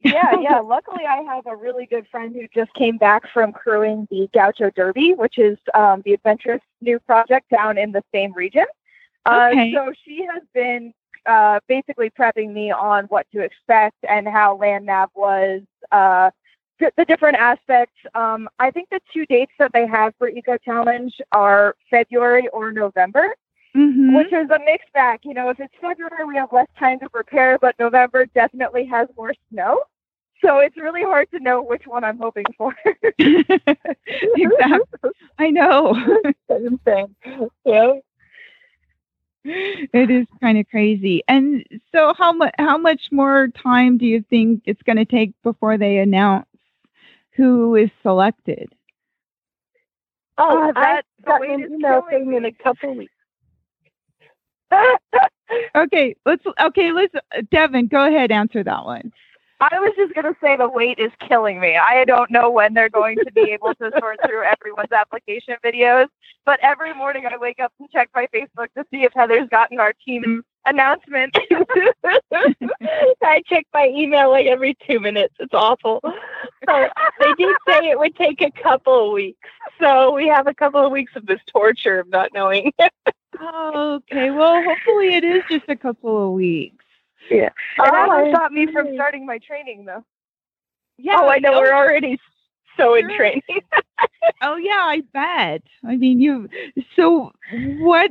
yeah, yeah. Luckily, I have a really good friend who just came back from crewing the Gaucho Derby, which is um, the adventurous new project down in the same region. Uh, Okay. So she has been uh, basically prepping me on what to expect and how land nav was, uh, th- the different aspects. Um, I think the two dates that they have for Eco Challenge are February or November Mhm. which is a mixed bag. You know, if it's February, we have less time to prepare, but November definitely has more snow. So it's really hard to know which one I'm hoping for. (laughs) exactly. I know. (laughs) Same thing. Yeah. it is kind of crazy. And so how much how much more time do you think it's going to take before they announce who is selected? Oh, Uh, that- I've the got wait an is email killing saying in a couple weeks. (laughs) Okay, let's okay, let's Devan, go ahead answer that one. I was just gonna say the wait is killing me. I don't know when they're going to be able to sort through everyone's application videos, but every morning I wake up and check my Facebook to see if Heather's gotten our team announcement. (laughs) I check my email like every two minutes. It's awful. So they did say it would take a couple of weeks. So we have a couple of weeks of this torture of not knowing. Oh, okay, well hopefully it is just a couple of weeks. Yeah. It Oh, hasn't stopped me from starting my training though. Yeah, oh, I know. We're already so in training. (laughs) Oh yeah, I bet. I mean, you. So, what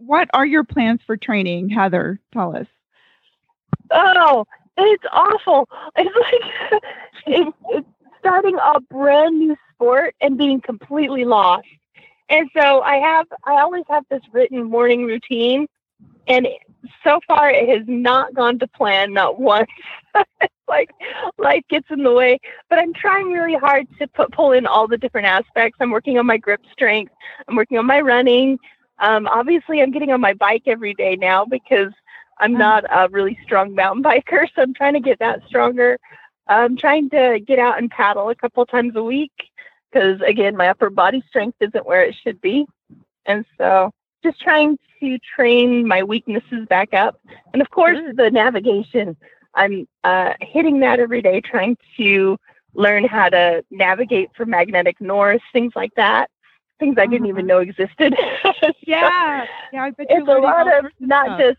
what are your plans for training, Heather? Tell us. Oh, it's awful. (laughs) It's like it's, it's starting a brand new sport and being completely lost. And so I have, I always have this written morning routine, and so far it has not gone to plan, not once. (laughs) Like life gets in the way, but I'm trying really hard to put pull in all the different aspects. I'm working on my grip strength. I'm working on my running. Um, obviously, I'm getting on my bike every day now because I'm not a really strong mountain (laughs) biker, so I'm trying to get that stronger. I'm trying to get out and paddle a couple times a week because, again, my upper body strength isn't where it should be. And so just trying to train my weaknesses back up. And of course, the navigation. I'm uh, hitting that every day, trying to learn how to navigate for magnetic north, things like that. Things I didn't even know existed. (laughs) Yeah, yeah. I bet you're it's a lot of not stuff. just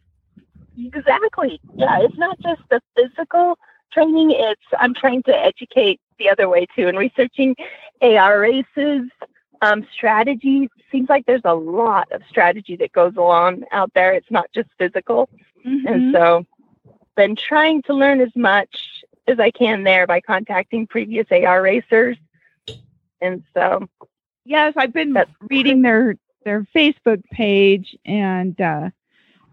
exactly yeah it's not just the physical training it's i'm trying to educate the other way too and researching ar races um, strategy seems like there's a lot of strategy that goes along out there it's not just physical and Mhm. so been trying to learn as much as i can there by contacting previous ar racers and so Yes, I've been That's- reading their their Facebook page, and uh,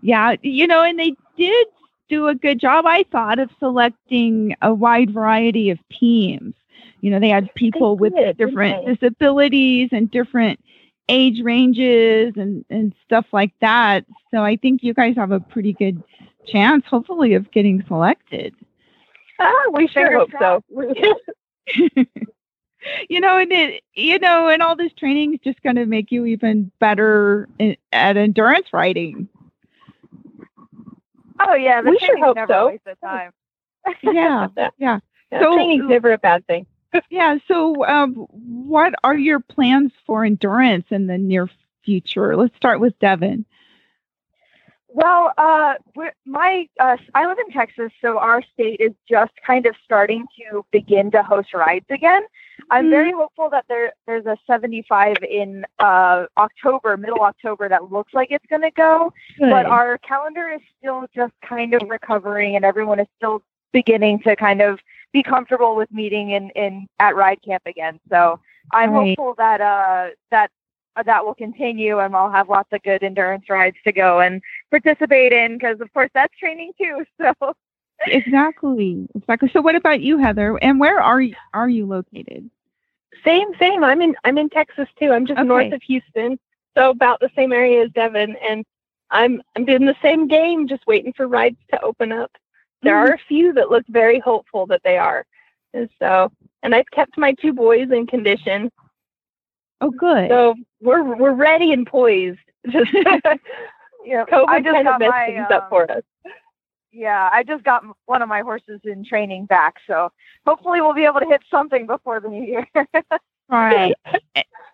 yeah, you know, and they did do a good job, I thought, of selecting a wide variety of teams. You know, they had people with did, didn't different disabilities and different age ranges and and stuff like that. So I think you guys have a pretty good chance, hopefully, of getting selected. ah, we sure hope so (laughs) (laughs) (laughs) you know, and it, you know, and all this training is just going to make you even better in, at endurance riding. Oh yeah, the We sure hope never so. a waste of time. (laughs) Yeah, yeah, Yeah, So- training's never a bad thing (laughs) yeah. So, um, what are your plans for endurance in the near future? Let's start with Devan. Well, uh, my uh, I live in Texas, so our state is just kind of starting to begin to host rides again. I'm Mhm. very hopeful that there there's a 75 in uh, October, middle October, that looks like it's going to go. But our calendar is still just kind of recovering, and everyone is still beginning to kind of be comfortable with meeting in, in at ride camp again. So I'm Right. hopeful that uh, that that will continue, and I'll have lots of good endurance rides to go and participate in because, of course, that's training too. (laughs) So exactly, exactly. So, what about you, Heather? And where are you, are you located? Same, same. I'm in I'm in Texas too. I'm just Okay. north of Houston, so about the same area as Devan, and I'm I'm doing the same game, just waiting for rides to open up. There Mhm. are a few that look very hopeful that they are, and so and I've kept my two boys in condition, Oh, good. so we're we're ready and poised. Just (laughs) (laughs) yeah, COVID I just kind of got messed my things um, up for us. yeah, I just got one of my horses in training back, so hopefully we'll be able to hit something before the new year. (laughs) Right.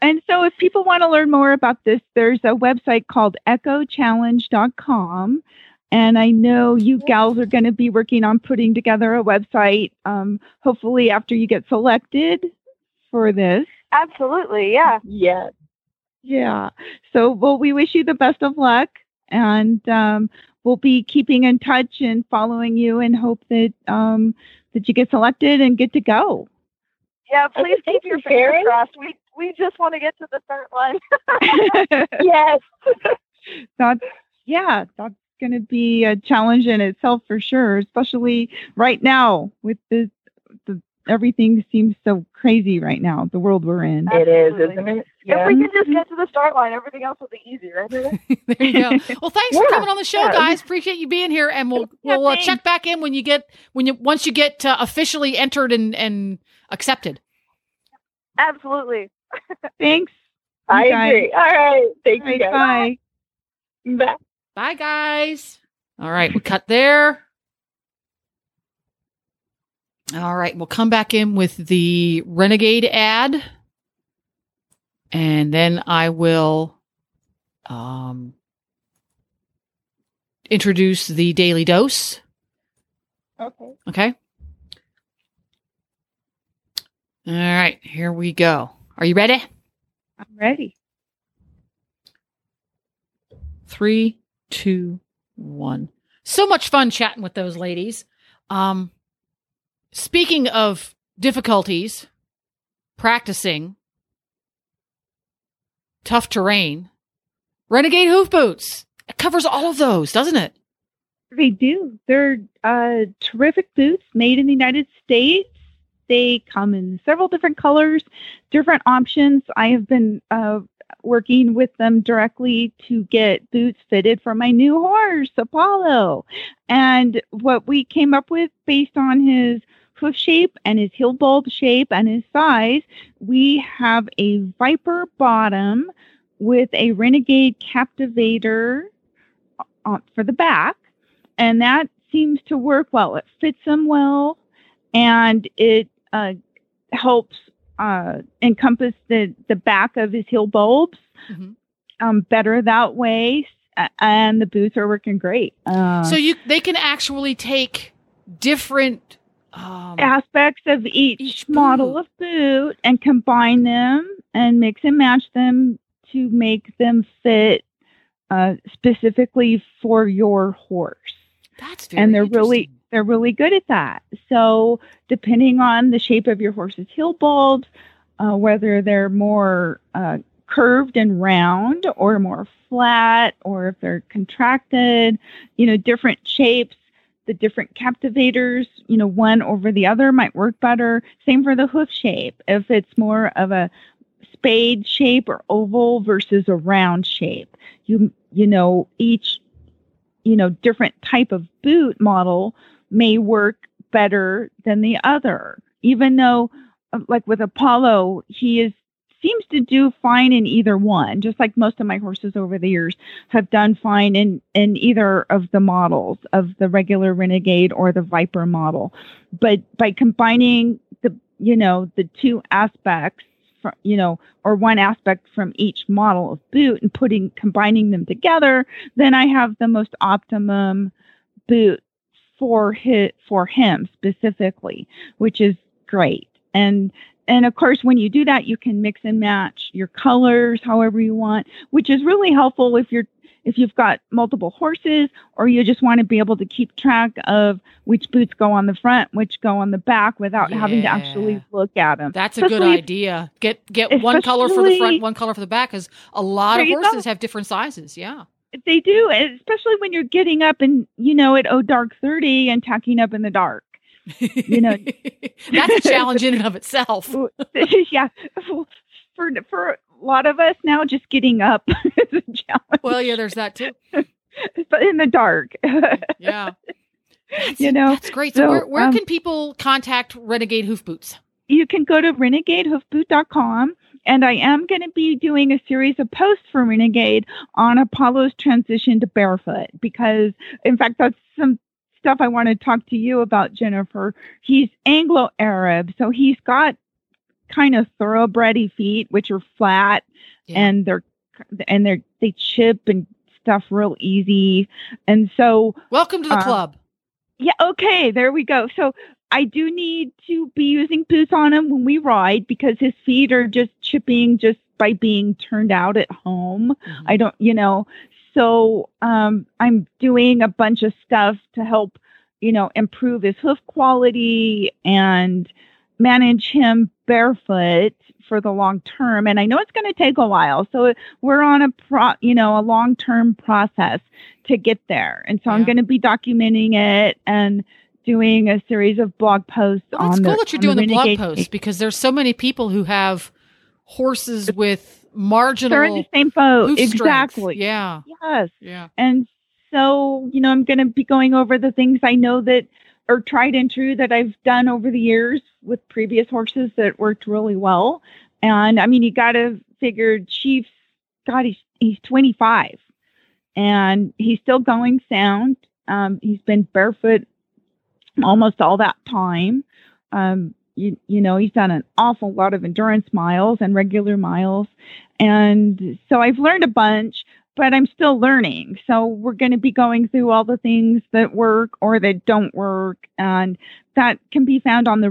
And so if people want to learn more about this, there's a website called ecochallenge.com. And I know you gals are going to be working on putting together a website, um, hopefully after you get selected for this. Absolutely, yeah. Yeah. Yeah. So, well, we wish you the best of luck. And um, we'll be keeping in touch and following you and hope that um, that you get selected and get to go. Yeah, please thank keep your you, fingers Sharon. crossed. We we just want to get to the third one. (laughs) Yes. (laughs) that's yeah that's going to be a challenge in itself for sure especially right now with the the everything seems so crazy right now. The world we're in. It is, Absolutely. isn't it? If we could just get to the start line, everything else will be easy, right? (laughs) There you go. (laughs) Well, thanks for coming on the show, yeah. guys. Appreciate you being here, and we'll Yeah, we'll uh, check back in when you get when you once you get uh, officially entered and and accepted. Absolutely. (laughs) Thanks. I guys. agree. All right. Thank All you right, guys. bye. Bye. Bye, guys. All right, we cut there. All right, we'll come back in with the Renegade ad. And then I will um, introduce the daily dose. Okay. Okay. All right, here we go. Are you ready? I'm ready. Three, two, one. So much fun chatting with those ladies. Um, speaking of difficulties, practicing, tough terrain, Renegade Hoof Boots. It covers all of those, doesn't it? They do. They're uh, terrific boots made in the United States. They come in several different colors, different options. I have been uh, working with them directly to get boots fitted for my new horse, Apollo. And what we came up with based on his hoof shape and his heel bulb shape and his size, we have a Viper bottom with a Renegade Captivator uh, for the back and that seems to work well. It fits him well, and it uh, helps uh, encompass the the back of his heel bulbs Mhm. um, better that way. And the boots are working great. Uh, so you they can actually take different um, aspects of each, Each model of boot and combine them and mix and match them to make them fit uh, specifically for your horse. that's very and they're really they're really good at that. So depending on the shape of your horse's heel bulbs, uh, whether they're more uh, curved and round or more flat, or if they're contracted, you know, different shapes. The different captivators, you know, one over the other might work better. Same for the hoof shape. If it's more of a spade shape or oval versus a round shape, you you know each you know different type of boot model may work better than the other even though uh, like with apollo he is seems to do fine in either one just like most of my horses over the years have done fine in in either of the models of the regular renegade or the viper model but by combining the you know the two aspects fr- you know or one aspect from each model of boot and putting combining them together then I have the most optimum boot for his, for him specifically, which is great. And and of course, when you do that, you can mix and match your colors however you want, which is really helpful if you're if you've got multiple horses or you just want to be able to keep track of which boots go on the front, which go on the back without having to actually look at them. That's a good idea. Get get one color for the front, one color for the back, because a lot of you go. horses have different sizes. Yeah. They do, especially when you're getting up and you know at oh dark thirty and tacking up in the dark. You know- (laughs) that's a challenge in and of itself. (laughs) yeah, for for a lot of us now, just getting up (laughs) is a challenge. Well, yeah, there's that too. but in the dark, Yeah. That's, You know, that's great. So, so, where, where um, can people contact Renegade Hoof Boots? you can go to renegadehoofboot.com. And I am going to be doing a series of posts for Renegade on Apollo's transition to barefoot because, in fact, that's some stuff I want to talk to you about, Jennifer. He's Anglo Arab, so he's got kind of thoroughbredy feet, which are flat Yeah. and they're and they're they chip and stuff real easy. And so Welcome to the uh, club. yeah, okay, there we go. So I do need to be using boots on him when we ride because his feet are just chipping just by being turned out at home. Mhm. I don't, you know, so um, I'm doing a bunch of stuff to help, you know, improve his hoof quality and manage him barefoot for the long term. And I know it's going to take a while, so we're on a pro, you know, a long term process to get there. And so I'm going to be documenting it and doing a series of blog posts Well, on it's the cool that you're doing the, blog posts because there's so many people who have horses with They're in the same boat. hoof strength. Exactly. Yeah. Yes. Yeah. And so, you know, I'm going to be going over the things I know that are tried and true that I've done over the years with previous horses that worked really well. And I mean, you got to figure Chief's, God, he's, he's 25 and he's still going sound. Um, he's been barefoot almost all that time. Um, you, you know, he's done an awful lot of endurance miles and regular miles. And so I've learned a bunch, but I'm still learning. So we're going to be going through all the things that work or that don't work. And that can be found on the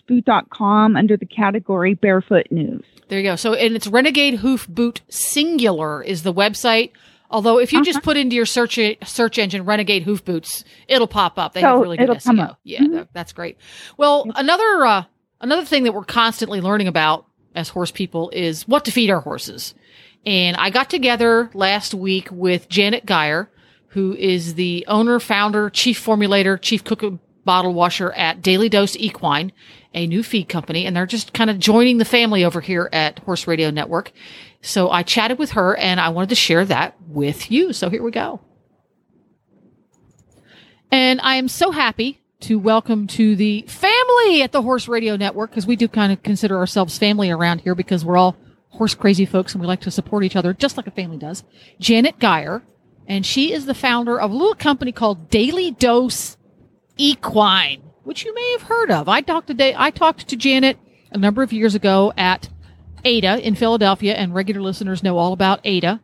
renegadehoofboot.com under the category barefoot news. There you go. So, and it's Renegade Hoof Boot Singular is the website. Although, if you just put into your search search engine "Renegade Hoof Boots," it'll pop up. They have really good SEO. up. Yeah, that- that's great. Well, another uh, another thing that we're constantly learning about as horse people is what to feed our horses. And I got together last week with Janet Geyer, who is the owner, founder, chief formulator, chief cook bottle washer at Daily Dose Equine, a new feed company. And they're just kind of joining the family over here at Horse Radio Network. So I chatted with her and I wanted to share that with you. So here we go. And I am so happy to welcome to the family at the Horse Radio Network because we do kind of consider ourselves family around here because we're all horse crazy folks and we like to support each other just like a family does. Janet Geyer, and she is the founder of a little company called Daily Dose Equine, which you may have heard of. I talked to I talked to Janet a number of years ago at Ada in Philadelphia, and regular listeners know all about Ada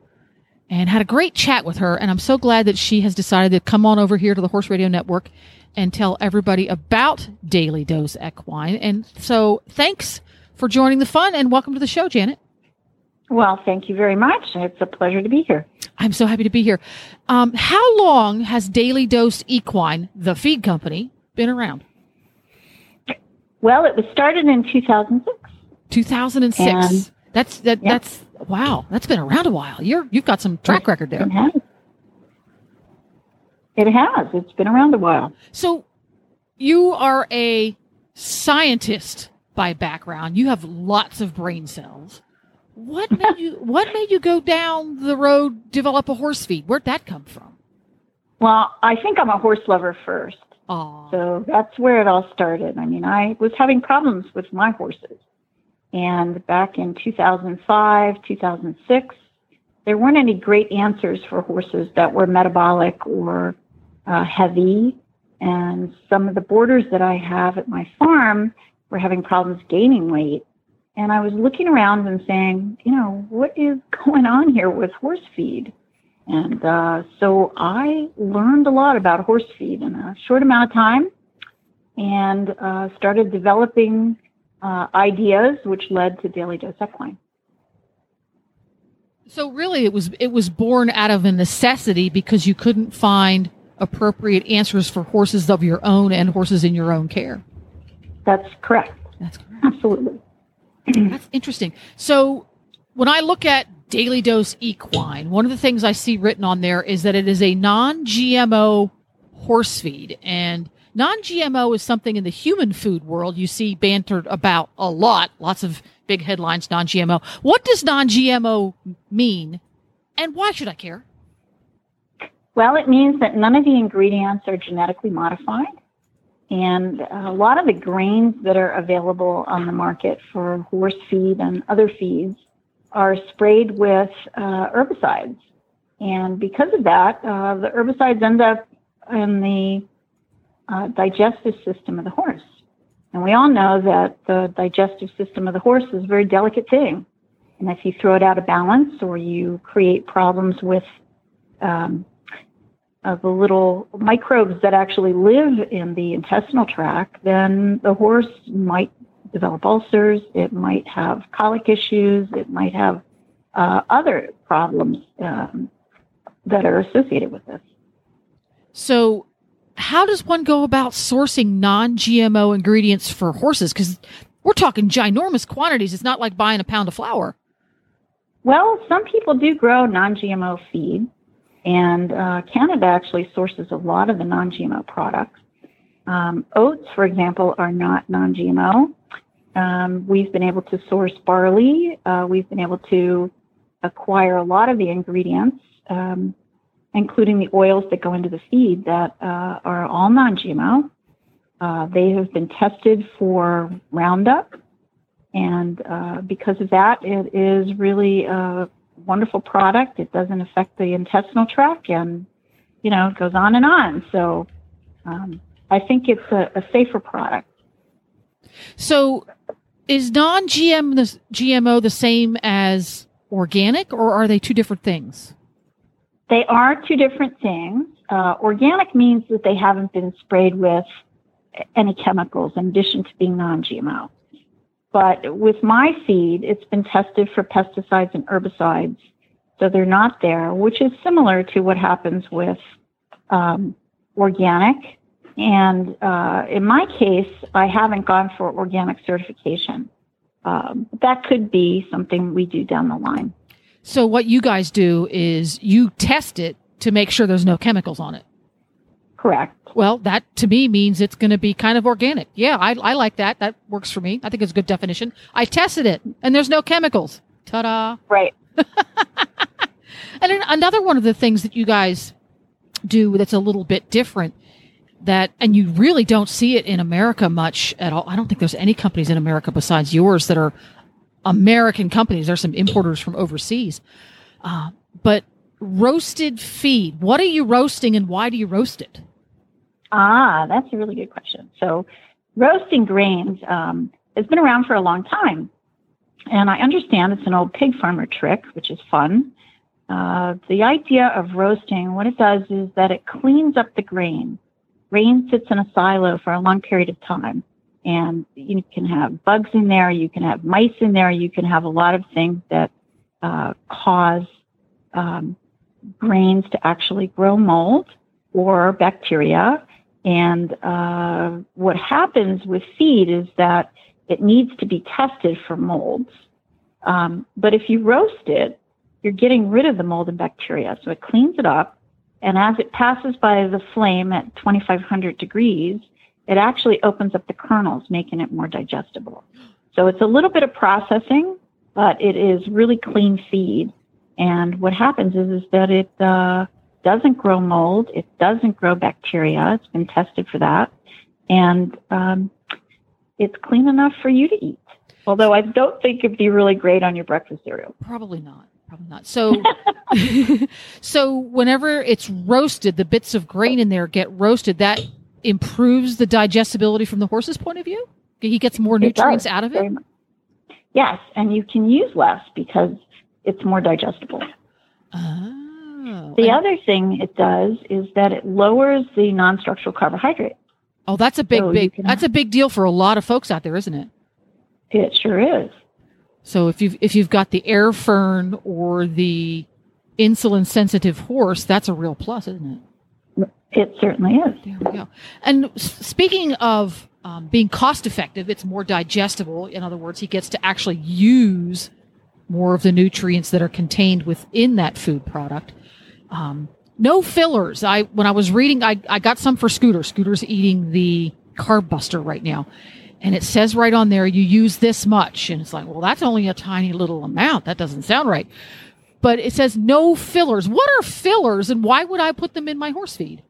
and had a great chat with her. And I'm so glad that she has decided to come on over here to the Horse Radio Network and tell everybody about Daily Dose Equine. And so thanks for joining the fun and welcome to the show, Janet. Well, thank you very much. It's a pleasure to be here. I'm so happy to be here. Um, how long has Daily Dose Equine, the feed company, been around? Well, it was started in 2006. 2006. And- that's that. Yep. That's wow. That's been around a while. You're you've got some track record there. It has. It has. It's been around a while. So you are a scientist by background. You have lots of brain cells. What made (laughs) you what made you go down the road develop a horse feed? Where'd that come from? Well, I think I'm a horse lover first. Oh, So that's where it all started. I mean, I was having problems with my horses. And back in 2005, 2006, there weren't any great answers for horses that were metabolic or uh, heavy. And some of the boarders that I have at my farm were having problems gaining weight. And I was looking around and saying, you know, what is (laughs) going on here with horse feed? And uh, so I learned a lot about horse feed in a short amount of time and uh, started developing uh, ideas, which led to Daily Dose Equine. so really it was it was born out of a necessity because you couldn't find appropriate answers for horses of your own and horses in your own care. That's correct. That's correct. Absolutely. (clears throat) That's interesting. So when I look at Daily Dose Equine, one of the things I see written on there is that it is a non-GMO horse feed and non-GMO is something in the human food world you see bantered about a lot. Lots of big headlines non-GMO. What does non-GMO mean and why should I care? Well, it means that none of the ingredients are genetically modified. And a lot of the grains that are available on the market for horse feed and other feeds are sprayed with uh, herbicides. And because of that, uh, the herbicides end up in the uh, digestive system of the horse. And we all know that the digestive system of the horse is a very delicate thing. And if you throw it out of balance or you create problems with um, uh, the little microbes that actually live in the intestinal tract, then the horse might develop ulcers, it might have colic issues, it might have uh, other problems um, that are associated with this. So how does one go about sourcing non-GMO ingredients for horses? Because we're talking ginormous quantities. It's not like buying a pound of flour. Well, some people do grow non GMO feed, and uh, Canada actually sources a lot of the non GMO products. Um, oats, for example, are not non GMO. Um, we've been able to source barley. Uh, we've been able to acquire a lot of the ingredients, um, including the oils that go into the feed, that uh, are all non GMO. Uh, they have been tested for Roundup, and uh, because of that, it is really a wonderful product. It doesn't affect the intestinal tract, and you know, it goes on and on. So, um, I think it's a, a safer product. So, is non-GM the GMO the same as organic, or are they two different things? They are two different things. Uh, organic means that they haven't been sprayed with any chemicals in addition to being non-GMO. But with my feed, it's been tested for pesticides and herbicides, so they're not there, which is similar to what happens with um, organic. And uh, in my case, I haven't gone for organic certification. Um, that could be something we do down the line. So what you guys do is you test it to make sure there's no chemicals on it. Correct. Well, that to me means it's going to be kind of organic. Yeah, I, I like that. That works for me. I think it's a good definition. I tested it and there's no chemicals. Ta da. Right. (laughs) and another one of the things that you guys do that's a little bit different that, and you really don't see it in America much at all. I don't think there's any companies in America besides yours that are American companies. There's some importers from overseas. Uh, but roasted feed, what are you roasting and why do you roast it? Ah, that's a really good question. So, roasting grains um, has been around for a long time. And I understand it's an old pig farmer trick, which is fun. Uh, the idea of roasting, what it does is that it cleans up the grain. Grain sits in a silo for a long period of time. And you can have bugs in there, you can have mice in there, you can have a lot of things that uh, cause um, grains to actually grow mold or bacteria. And uh, what happens with feed is that it needs to be tested for molds. Um, but if you roast it, you're getting rid of the mold and bacteria. So it cleans it up. And as it passes by the flame at 2500 degrees, it actually opens up the kernels, making it more digestible. So it's a little bit of processing, but it is really clean feed. And what happens is, is that it uh, doesn't grow mold, it doesn't grow bacteria. It's been tested for that, and um, it's clean enough for you to eat. Although I don't think it'd be really great on your breakfast cereal. Probably not. Probably not. So, (laughs) so whenever it's roasted, the bits of grain in there get roasted. That improves the digestibility from the horse's point of view. He gets more nutrients out of it. Yes, and you can use less because it's more digestible. Oh, the other thing it does is that it lowers the non-structural carbohydrate. Oh, that's a big, So big. can- That's a big deal for a lot of folks out there, isn't it? It sure is. So if you've if you've got the air fern or the insulin sensitive horse, that's a real plus, isn't it? It certainly is. There we go. And speaking of um, being cost effective, it's more digestible. In other words, he gets to actually use more of the nutrients that are contained within that food product. Um, no fillers. I when I was reading, I, I got some for Scooter. Scooter's eating the carb buster right now. And it says right on there, you use this much. And it's like, well, that's only a tiny little amount. That doesn't sound right. But it says no fillers. What are fillers and why would I put them in my horse feed?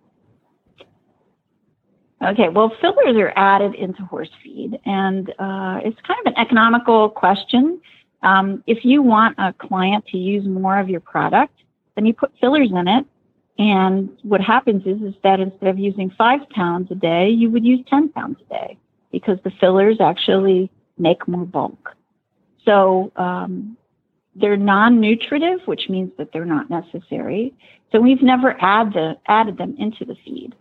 Okay, well, fillers are added into horse feed, and uh, it's kind of an economical question. Um, if you want a client to use more of your product, then you put fillers in it. And what happens is, is that instead of using five pounds a day, you would use 10 pounds a day because the fillers actually make more bulk. So um, they're non-nutritive, which means that they're not necessary. So we've never add the, added them into the feed.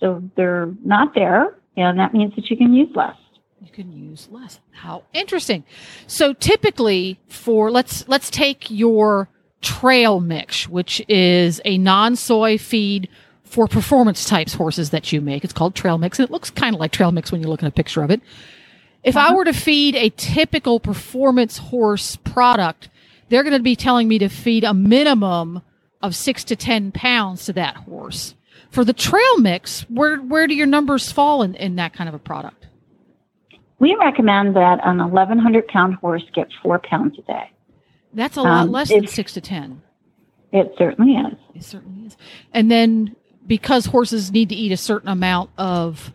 So they're not there, and that means that you can use less. You can use less. How interesting. So typically for let's let's take your trail mix, which is a non-soy feed for performance types horses that you make. It's called trail mix. and It looks kind of like trail mix when you look at a picture of it. If I uh-huh. were to feed a typical performance horse product, they're going to be telling me to feed a minimum of six to 10 pounds to that horse. For the trail mix, where where do your numbers fall in, in that kind of a product? We recommend that an 1,100 pound horse get four pounds a day. That's a lot Um, less than six to ten. It certainly is. It certainly is. And then because horses need to eat a certain amount of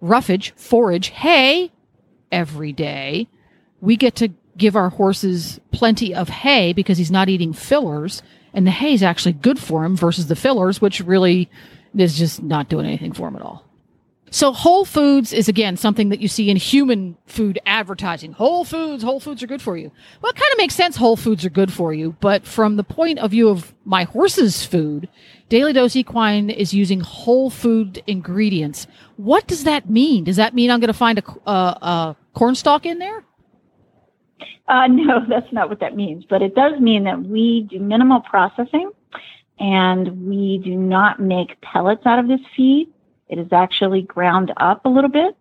roughage, forage, hay every day, we get to give our horses plenty of hay because he's not eating fillers. And the hay is actually good for him versus the fillers, which really is just not doing anything for him at all. So whole foods is again something that you see in human food advertising. Whole foods, whole foods are good for you. Well, it kind of makes sense whole foods are good for you, but from the point of view of my horse's food, Daily Dose Equine is using whole food ingredients. What does that mean? Does that mean I'm going to find a, a, a corn stalk in there? Uh, (laughs) no, that's not what that means. But it does mean that we do minimal processing and we do not make pellets out of this feed. It is actually ground up a little bit.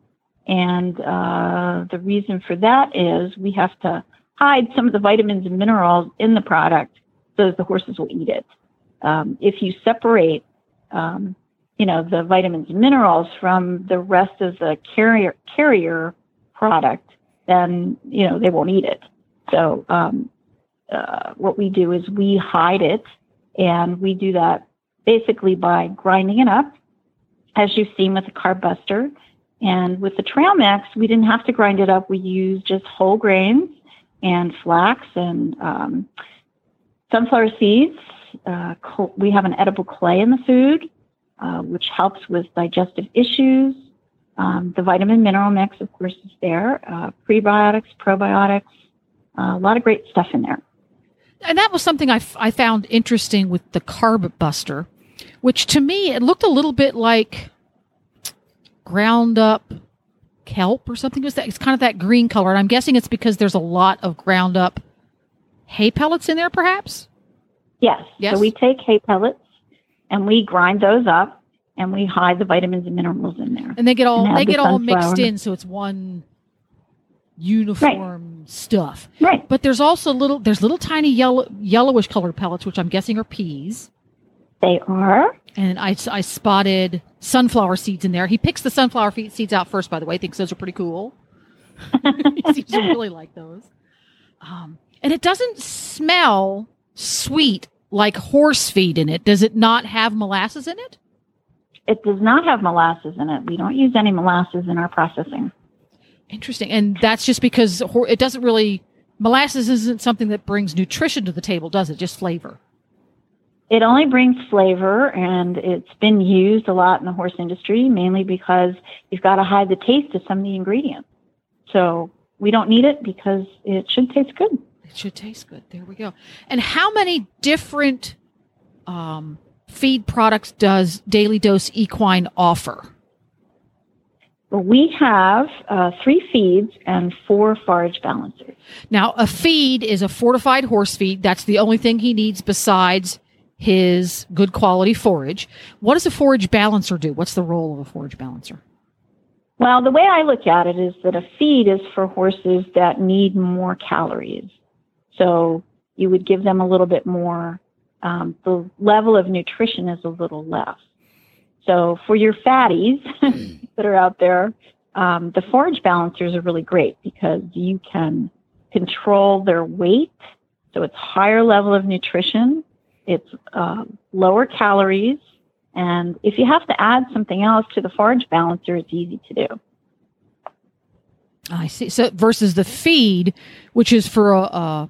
And uh, the reason for that is we have to hide some of the vitamins and minerals in the product so that the horses will eat it. Um, if you separate, um, you know, the vitamins and minerals from the rest of the carrier carrier product, then you know they won't eat it. So um, uh, what we do is we hide it, and we do that basically by grinding it up, as you've seen with the Carb Buster. And with the Trail Mix, we didn't have to grind it up. We used just whole grains and flax and um, sunflower seeds. Uh, we have an edible clay in the food, uh, which helps with digestive issues. Um, the vitamin mineral mix, of course, is there. Uh, prebiotics, probiotics, uh, a lot of great stuff in there. And that was something I, f- I found interesting with the Carb Buster, which to me, it looked a little bit like ground up kelp or something. It was that, it's kind of that green color. And I'm guessing it's because there's a lot of ground up hay pellets in there, perhaps? Yes. Yes. So we take hay pellets and we grind those up and we hide the vitamins and minerals in there. And they get all they get all mixed in, so it's one uniform stuff. Right. But there's also little there's little tiny yellow yellowish colored pellets, which I'm guessing are peas. They are. And I, I spotted sunflower seeds in there. He picks the sunflower seeds out first, by the way. Thinks those are pretty cool. (laughs) (laughs) he seems to really like those. Um, and it doesn't smell sweet like horse feed in it. Does it not have molasses in it? It does not have molasses in it. We don't use any molasses in our processing. Interesting. And that's just because it doesn't really, molasses isn't something that brings nutrition to the table, does it? Just flavor. It only brings flavor and it's been used a lot in the horse industry, mainly because you've got to hide the taste of some of the ingredients. So we don't need it because it should taste good. It should taste good. There we go. And how many different um, feed products does Daily Dose Equine offer? Well, we have uh, three feeds and four forage balancers. Now, a feed is a fortified horse feed. That's the only thing he needs besides his good quality forage. What does a forage balancer do? What's the role of a forage balancer? Well, the way I look at it is that a feed is for horses that need more calories. So you would give them a little bit more. Um, the level of nutrition is a little less. So for your fatties (laughs) that are out there, um, the forage balancers are really great because you can control their weight. So it's higher level of nutrition. It's uh, lower calories. And if you have to add something else to the forage balancer, it's easy to do. I see. So versus the feed, which is for a, a,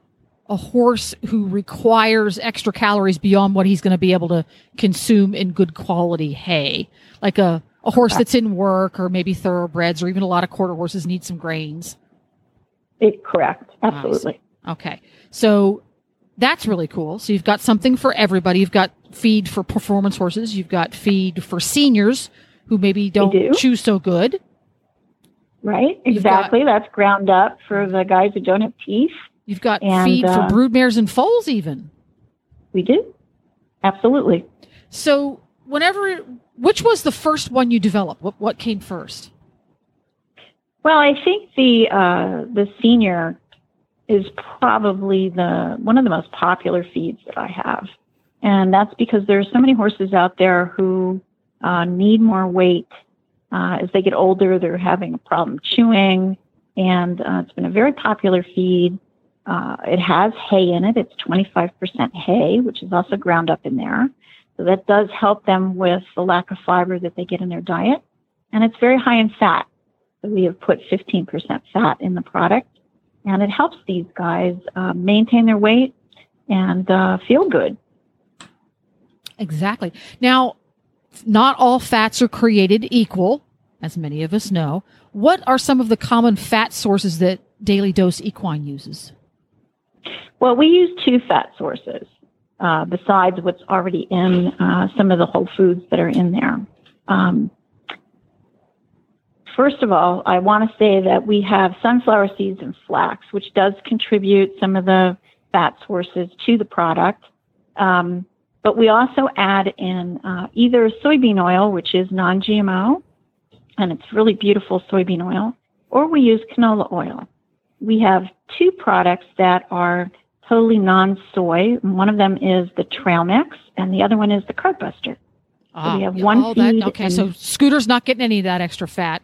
a horse who requires extra calories beyond what he's going to be able to consume in good quality hay, like a, a horse that's in work or maybe thoroughbreds or even a lot of quarter horses need some grains. It, correct. Absolutely. Okay. So that's really cool. So you've got something for everybody. You've got feed for performance horses. You've got feed for seniors who maybe don't do. chew so good. Right. You've got- Exactly. That's ground up for the guys who don't have teeth. You've got And, feed uh, for broodmares and foals even. We do. Absolutely. So whenever, which was the first one you developed? What, what came first? Well, I think the uh, the senior is probably the one of the most popular feeds that I have, and that's because there are so many horses out there who uh, need more weight. Uh, as they get older, they're having a problem chewing, and uh, it's been a very popular feed. Uh, it has hay in it. It's 25% hay, which is also ground up in there. So that does help them with the lack of fiber that they get in their diet. And it's very high in fat. So we have put 15% fat in the product. And it helps these guys uh, maintain their weight and uh, feel good. Exactly. Now, not all fats are created equal, as many of us know. What are some of the common fat sources that Daily Dose Equine uses? Well, we use two fat sources uh, besides what's already in uh, some of the whole foods that are in there. Um, first of all, I want to say that we have sunflower seeds and flax, which does contribute some of the fat sources to the product. Um, but we also add in uh, either soybean oil, which is non GMO, and it's really beautiful soybean oil, or we use canola oil. We have two products that are totally non soy. One of them is the trail mix, and the other one is the Carb Buster. Ah, so we have one oh, feed. that, okay, and- so Scooter's not getting any of that extra fat.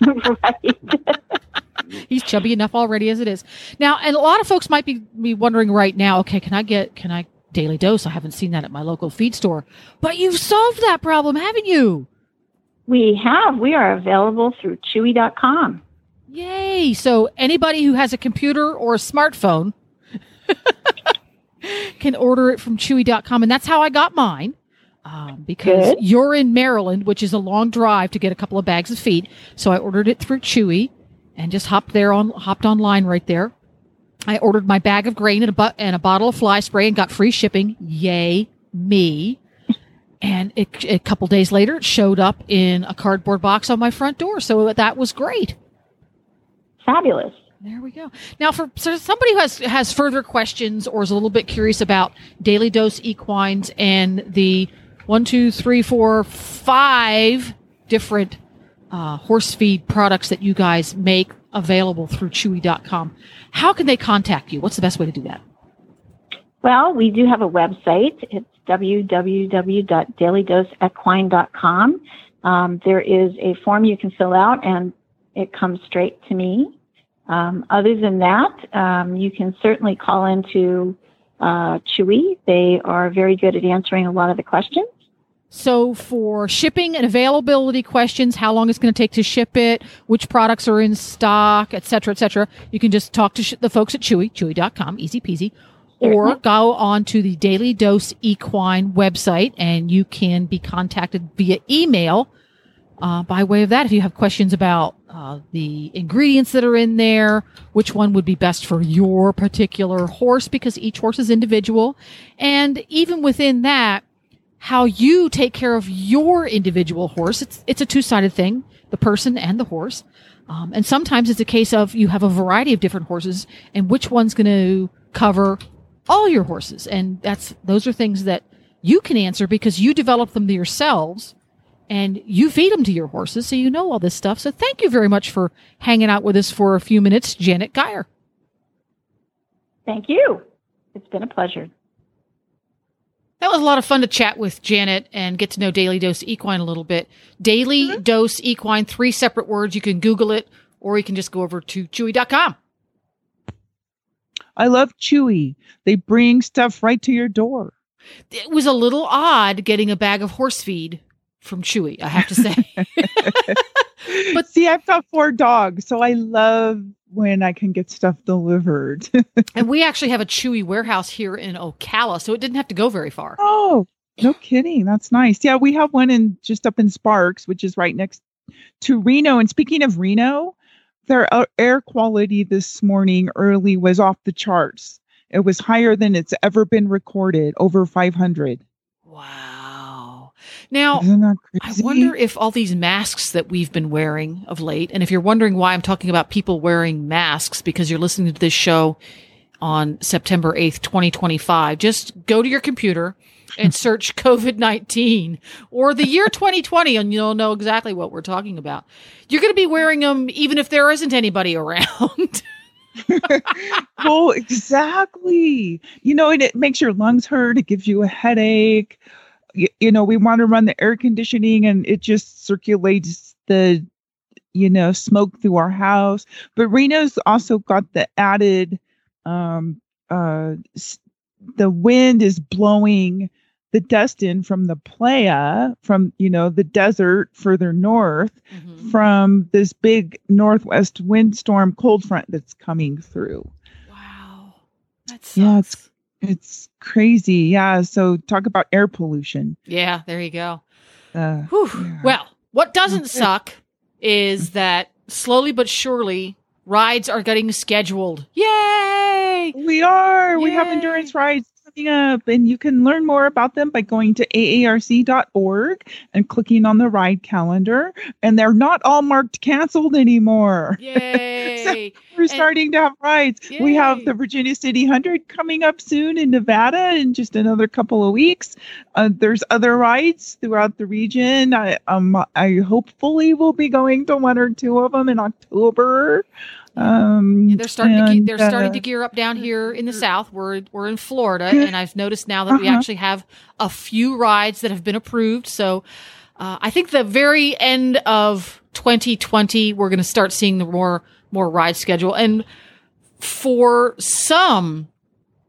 right. (laughs) He's chubby enough already as it is. Now, and a lot of folks might be, be wondering right now, okay, can I get, can I daily dose? I haven't seen that at my local feed store. But you've solved that problem, haven't you? We have. We are available through Chewy.com. Yay. So anybody who has a computer or a smartphone (laughs) can order it from chewy.com. And that's how I got mine. Um, because Good. you're in Maryland, which is a long drive to get a couple of bags of feed. So I ordered it through Chewy and just hopped there on, hopped online right there. I ordered my bag of grain and a, bu- and a bottle of fly spray and got free shipping. Yay, me. And it, a couple days later, it showed up in a cardboard box on my front door. So that was great. Fabulous. There we go. Now, for so somebody who has has further questions or is a little bit curious about daily dose equines and the one, two, three, four, five different uh, horse feed products that you guys make available through Chewy.com, how can they contact you? What's the best way to do that? Well, we do have a website. It's www.dailydoseequine.com. Um, there is a form you can fill out and it comes straight to me. Um, other than that, um, you can certainly call into uh, Chewy. They are very good at answering a lot of the questions. So, for shipping and availability questions, how long it's going to take to ship it, which products are in stock, et cetera, et cetera, you can just talk to sh- the folks at Chewy, chewy.com, easy peasy, or go on to the Daily Dose Equine website and you can be contacted via email uh, by way of that. If you have questions about uh, the ingredients that are in there, which one would be best for your particular horse, because each horse is individual. And even within that, how you take care of your individual horse. It's it's a two sided thing, the person and the horse. Um, and sometimes it's a case of you have a variety of different horses, and which one's going to cover all your horses. And that's those are things that you can answer because you develop them yourselves and you feed them to your horses, so you know all this stuff. So thank you very much for hanging out with us for a few minutes, Janet Geyer. Thank you. It's been a pleasure. That was a lot of fun to chat with Janet and get to know Daily Dose Equine a little bit. Daily mm-hmm. Dose Equine, three separate words. You can Google it or you can just go over to chewy.com. I love Chewy. They bring stuff right to your door. It was a little odd getting a bag of horse feed from Chewy, I have to say. (laughs) But see, I've got four dogs, so I love when I can get stuff delivered. (laughs) and we actually have a Chewy warehouse here in Ocala, so it didn't have to go very far. oh, no kidding. That's nice. Yeah, we have one in just up in Sparks, which is right next to Reno. And speaking of Reno, their air quality this morning early was off the charts. It was higher than it's ever been recorded, over 500. Wow. Now, I wonder if all these masks that we've been wearing of late, and if you're wondering why I'm talking about people wearing masks because you're listening to this show on September 8th, 2025, just go to your computer and (laughs) search COVID 19 or the year 2020 and you'll know exactly what we're talking about. You're going to be wearing them even if there isn't anybody around. (laughs) (laughs) well, exactly. You know, and it makes your lungs hurt. It gives you a headache. Y- you know, we want to run the air conditioning and it just circulates the, you know, smoke through our house. But Reno's also got the added, um, uh, s- the wind is blowing the dust in from the playa, from, you know, the desert further north Mhm. from this big northwest windstorm cold front that's coming through. Wow. That's Yeah, it's it's crazy. Yeah. So talk about air pollution. yeah, there you go. Uh, yeah. Well, what doesn't suck is that slowly but surely rides are getting scheduled. Yay! we are. We have endurance rides coming up, and you can learn more about them by going to aerc.org and clicking on the ride calendar. And they're not all marked canceled anymore. (laughs) Yay! We're And- starting to have rides. We have the Virginia City 100 coming up soon in Nevada in just another couple of weeks. Uh, there's other rides throughout the region. I um I hopefully will be going to one or two of them in October. Um, they're starting to ge- they're starting uh, to gear up down here in the south. We're we're in Florida, and I've noticed now that we Uh-huh. actually have a few rides that have been approved. So uh, I think the very end of 2020, we're going to start seeing the more more ride schedule, and for some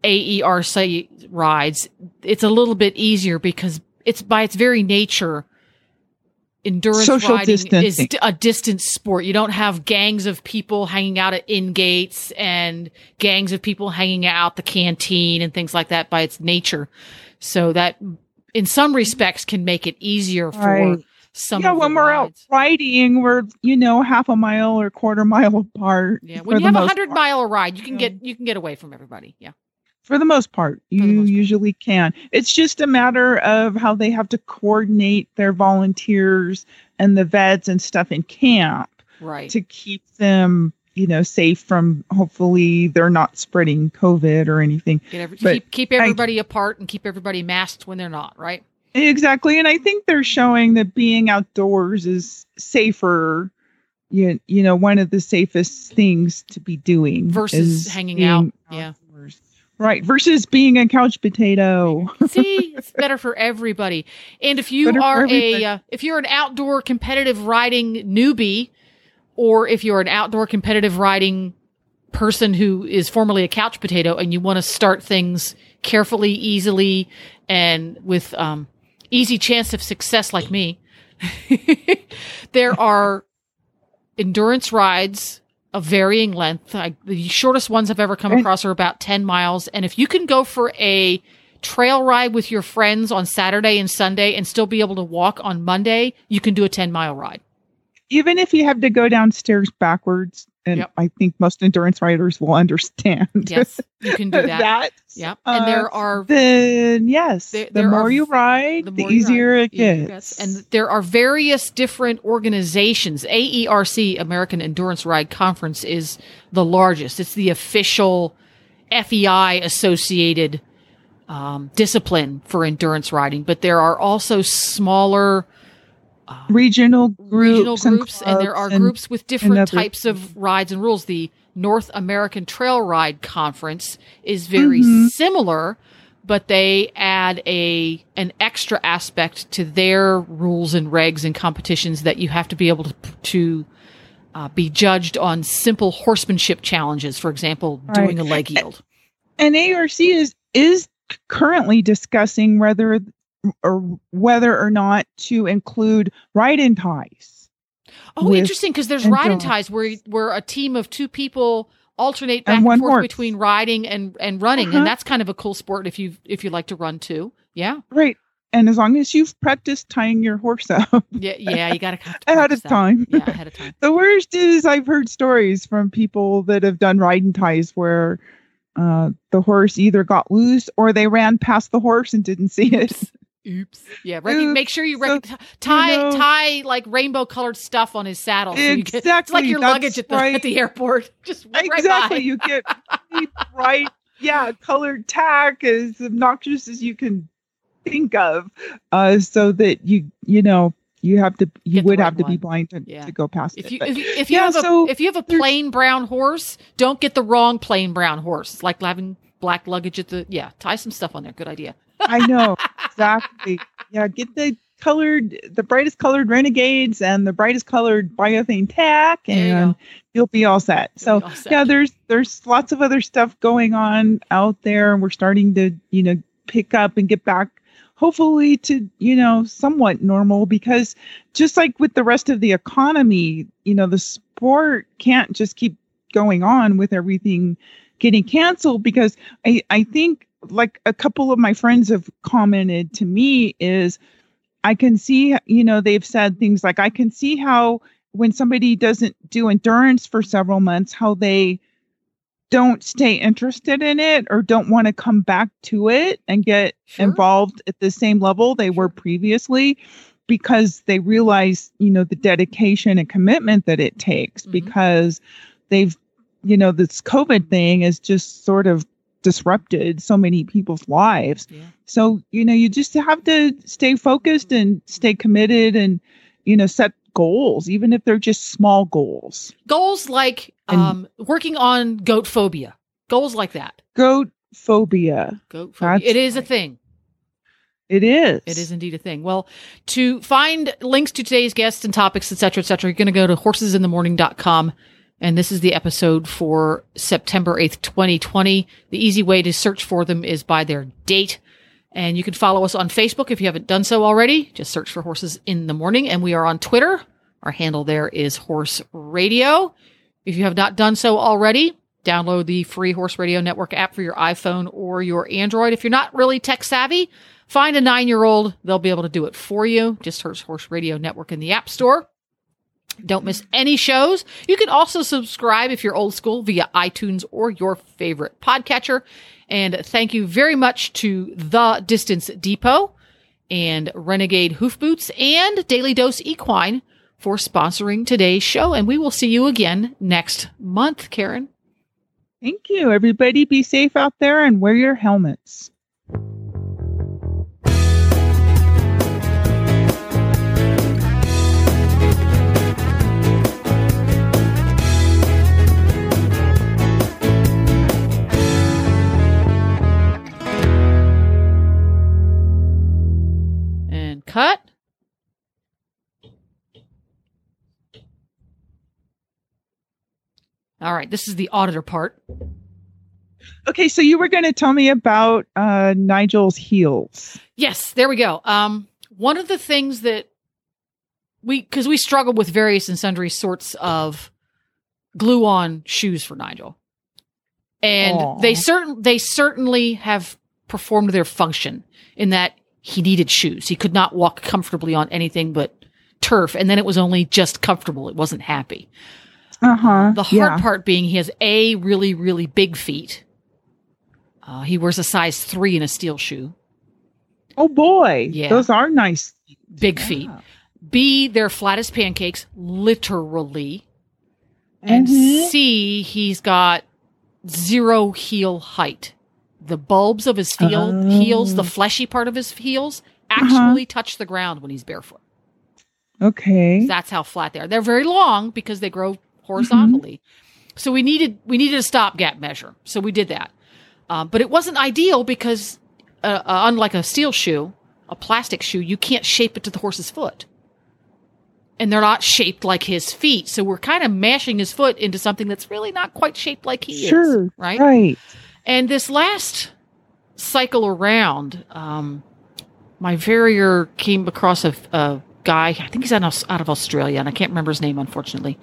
AERC rides, it's a little bit easier because it's by its very nature. Endurance Social riding is a distance sport. You don't have gangs of people hanging out at in gates and gangs of people hanging out the canteen and things like that by its nature. So that in some respects can make it easier for Right. some yeah, when we're rides. out riding, we're you know half a mile or quarter mile (laughs) apart. Yeah, when you have a hundred mile ride, you can get you can get away from everybody. Yeah. For the most part you most part. usually can it's just a matter of how they have to coordinate their volunteers and the vets and stuff in camp Right. to keep them you know safe from hopefully they're not spreading covid or anything Get every, But keep keep I- everybody apart and keep everybody masked when they're not, right? exactly and i think they're showing that being outdoors is safer you, you know one of the safest things to be doing Versus hanging being out. Yeah. Right versus being a couch potato (laughs) See, it's better for everybody. And if you Better are a uh, if you're an outdoor competitive riding newbie, or if you're an outdoor competitive riding person who is formerly a couch potato and you want to start things carefully, easily, and with um, easy chance of success, like me, (laughs) there are endurance rides of varying length. I, the shortest ones I've ever come across are about 10 miles. And if you can go for a trail ride with your friends on Saturday and Sunday and still be able to walk on Monday, you can do a 10 mile ride. even if you have to go downstairs backwards, and Yep. I think most endurance riders will understand. Yes, you can do (laughs) that. Yep. And uh, there are Then yes, There- the there more are- you ride, the the, more easier ride, it gets. And there are various different organizations. AERC, American Endurance Ride Conference, is the largest. It's the official FEI associated um, discipline for endurance riding. But there are also smaller regional groups, regional groups, and, there are and- groups with different types of rides and rules. The North American Trail Ride Conference is very Mhm. similar, but they add a an extra aspect to their rules and regs and competitions that you have to be able to to uh, be judged on simple horsemanship challenges. For example, doing a leg yield. and AERC is is currently discussing whether or whether or not to include ride and ties. Oh, interesting because there's ride and endurance. ties where where a team of two people alternate back And and, forth horse. between riding and and running, Uh-huh. and that's kind of a cool sport if you if you like to run too. Yeah, Right. And as long as you've practiced tying your horse (laughs) up yeah, yeah. You got to ahead of time. Yeah, ahead of time. (laughs) The worst is I've heard stories from people that have done riding ties where uh, the horse either got loose or they ran past the horse and didn't see it. (laughs) Oops. Yeah, rec- Oops. make sure you So, rec- tie know- tie like rainbow colored stuff on his saddle. So you get, it's like your luggage at the right. at the airport. (laughs) Just right exactly. You get (laughs) bright, yeah, colored tack as obnoxious as you can think of, uh, so that you you know you have to you Get would right have to be blind to, Yeah. to go past If it. you But- if you, if you yeah, have a if you have a plain brown horse, don't get the wrong plain brown horse. It's like having black luggage at the yeah. Tie some stuff on there. Good idea. I know exactly. Yeah, get the colored, the brightest colored renegades and the brightest colored biothane tack, There you and you'll be all set. So all set. yeah, there's there's lots of other stuff going on out there, and we're starting to you know pick up and get back, hopefully to you know somewhat normal because just like with the rest of the economy, you know the sport can't just keep going on with everything getting canceled because I I think like a couple of my friends have commented to me is I can see, you know, they've said things like, I can see how when somebody doesn't do endurance for several months, how they don't stay interested in it or don't want to come back to it and get Sure. involved at the same level they were previously because they realize, you know, the dedication and commitment that it takes Mhm. because they've, you know, this COVID thing is just sort of disrupted so many people's lives. Yeah. So, you know, you just have to stay focused and stay committed and, you know, set goals, even if they're just small goals. Goals like And- um, working on goat phobia. Goals like that. Goat phobia. Goat phobia. That's It is a thing. It is. It is indeed a thing. Well, to find links to today's guests and topics, et cetera, et cetera, you're going to go to horsesinthemorning.com. And this is the episode for September 8th, 2020. The easy way to search for them is by their date. And you can follow us on Facebook if you haven't done so already. Just search for Horses in the Morning. And we are on Twitter. Our handle there is Horse Radio. If you have not done so already, download the free Horse Radio Network app for your iPhone or your Android. If you're not really tech savvy, find a nine year old. They'll be able to do it for you. Just search Horse Radio Network in the App Store. Don't miss any shows. You can also subscribe if you're old school via iTunes or your favorite podcatcher. And thank you very much to The Distance Depot and Renegade Hoof Boots and Daily Dose Equine for sponsoring today's show. And we will see you again next month, Karen. Thank you. Everybody be safe out there and wear your helmets. Cut. All right, this is the auditor part. Okay, so you were going to tell me about uh, Nigel's heels. Yes, there we go. Um, one of the things that we, because we struggle with various and sundry sorts of glue-on shoes for Nigel, and Aw. they certain they certainly have performed their function in that he needed shoes. He could not walk comfortably on anything but turf, and then it was only just comfortable. It wasn't happy. Uh huh. The hard part being he has a really really big feet. Uh, he wears a size three in a steel shoe. Oh boy. Yeah. Those are nice. big feet. B, they're flat as pancakes, literally. And Mhm. C, he's got zero heel height. The bulbs of his Oh. heels, the fleshy part of his heels, actually touch the ground when he's barefoot. Okay. That's how flat they are. They're very long because they grow horizontally. So we needed we needed a stopgap measure. So we did that. Um, but it wasn't ideal because, uh, uh, unlike a steel shoe, a plastic shoe, you can't shape it to the horse's foot. And they're not shaped like his feet. So we're kind of mashing his foot into something that's really not quite shaped like he Sure. is. Right? Right. And this last cycle around, um, my farrier came across a, a guy. I think he's out of, Australia, and I can't remember his name, unfortunately.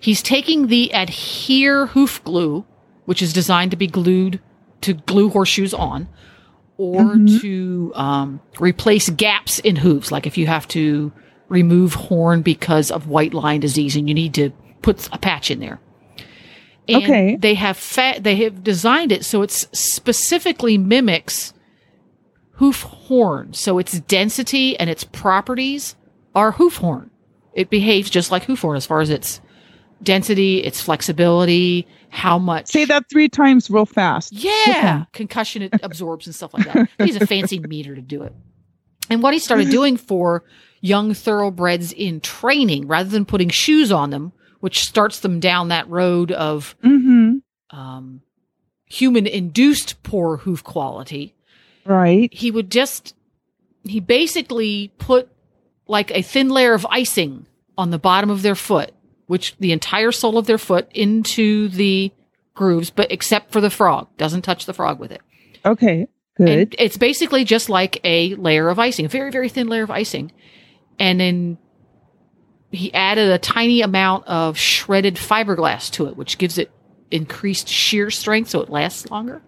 He's taking the adhere hoof glue, which is designed to be glued to glue horseshoes on, or Mhm. to um, replace gaps in hooves, like if you have to remove horn because of white line disease, and you need to put a patch in there. And Okay. They have fa- they have designed it so it's specifically mimics hoof horn. So its density and its properties are hoof horn. It behaves just like hoof horn as far as its density, its flexibility, how much. Say that three times real fast. Yeah, concussion it absorbs and stuff like that. He's a fancy (laughs) meter to do it. And what he started doing for young thoroughbreds in training, rather than putting shoes on them, which starts them down that road of Mm-hmm. um, human induced poor hoof quality, Right. he would just he basically put like a thin layer of icing on the bottom of their foot, which the entire sole of their foot into the grooves, but except for the frog, doesn't touch the frog with it. Okay. Good. And it's basically just like a layer of icing, a very, very thin layer of icing. And then he added a tiny amount of shredded fiberglass to it, which gives it increased shear strength so it lasts longer.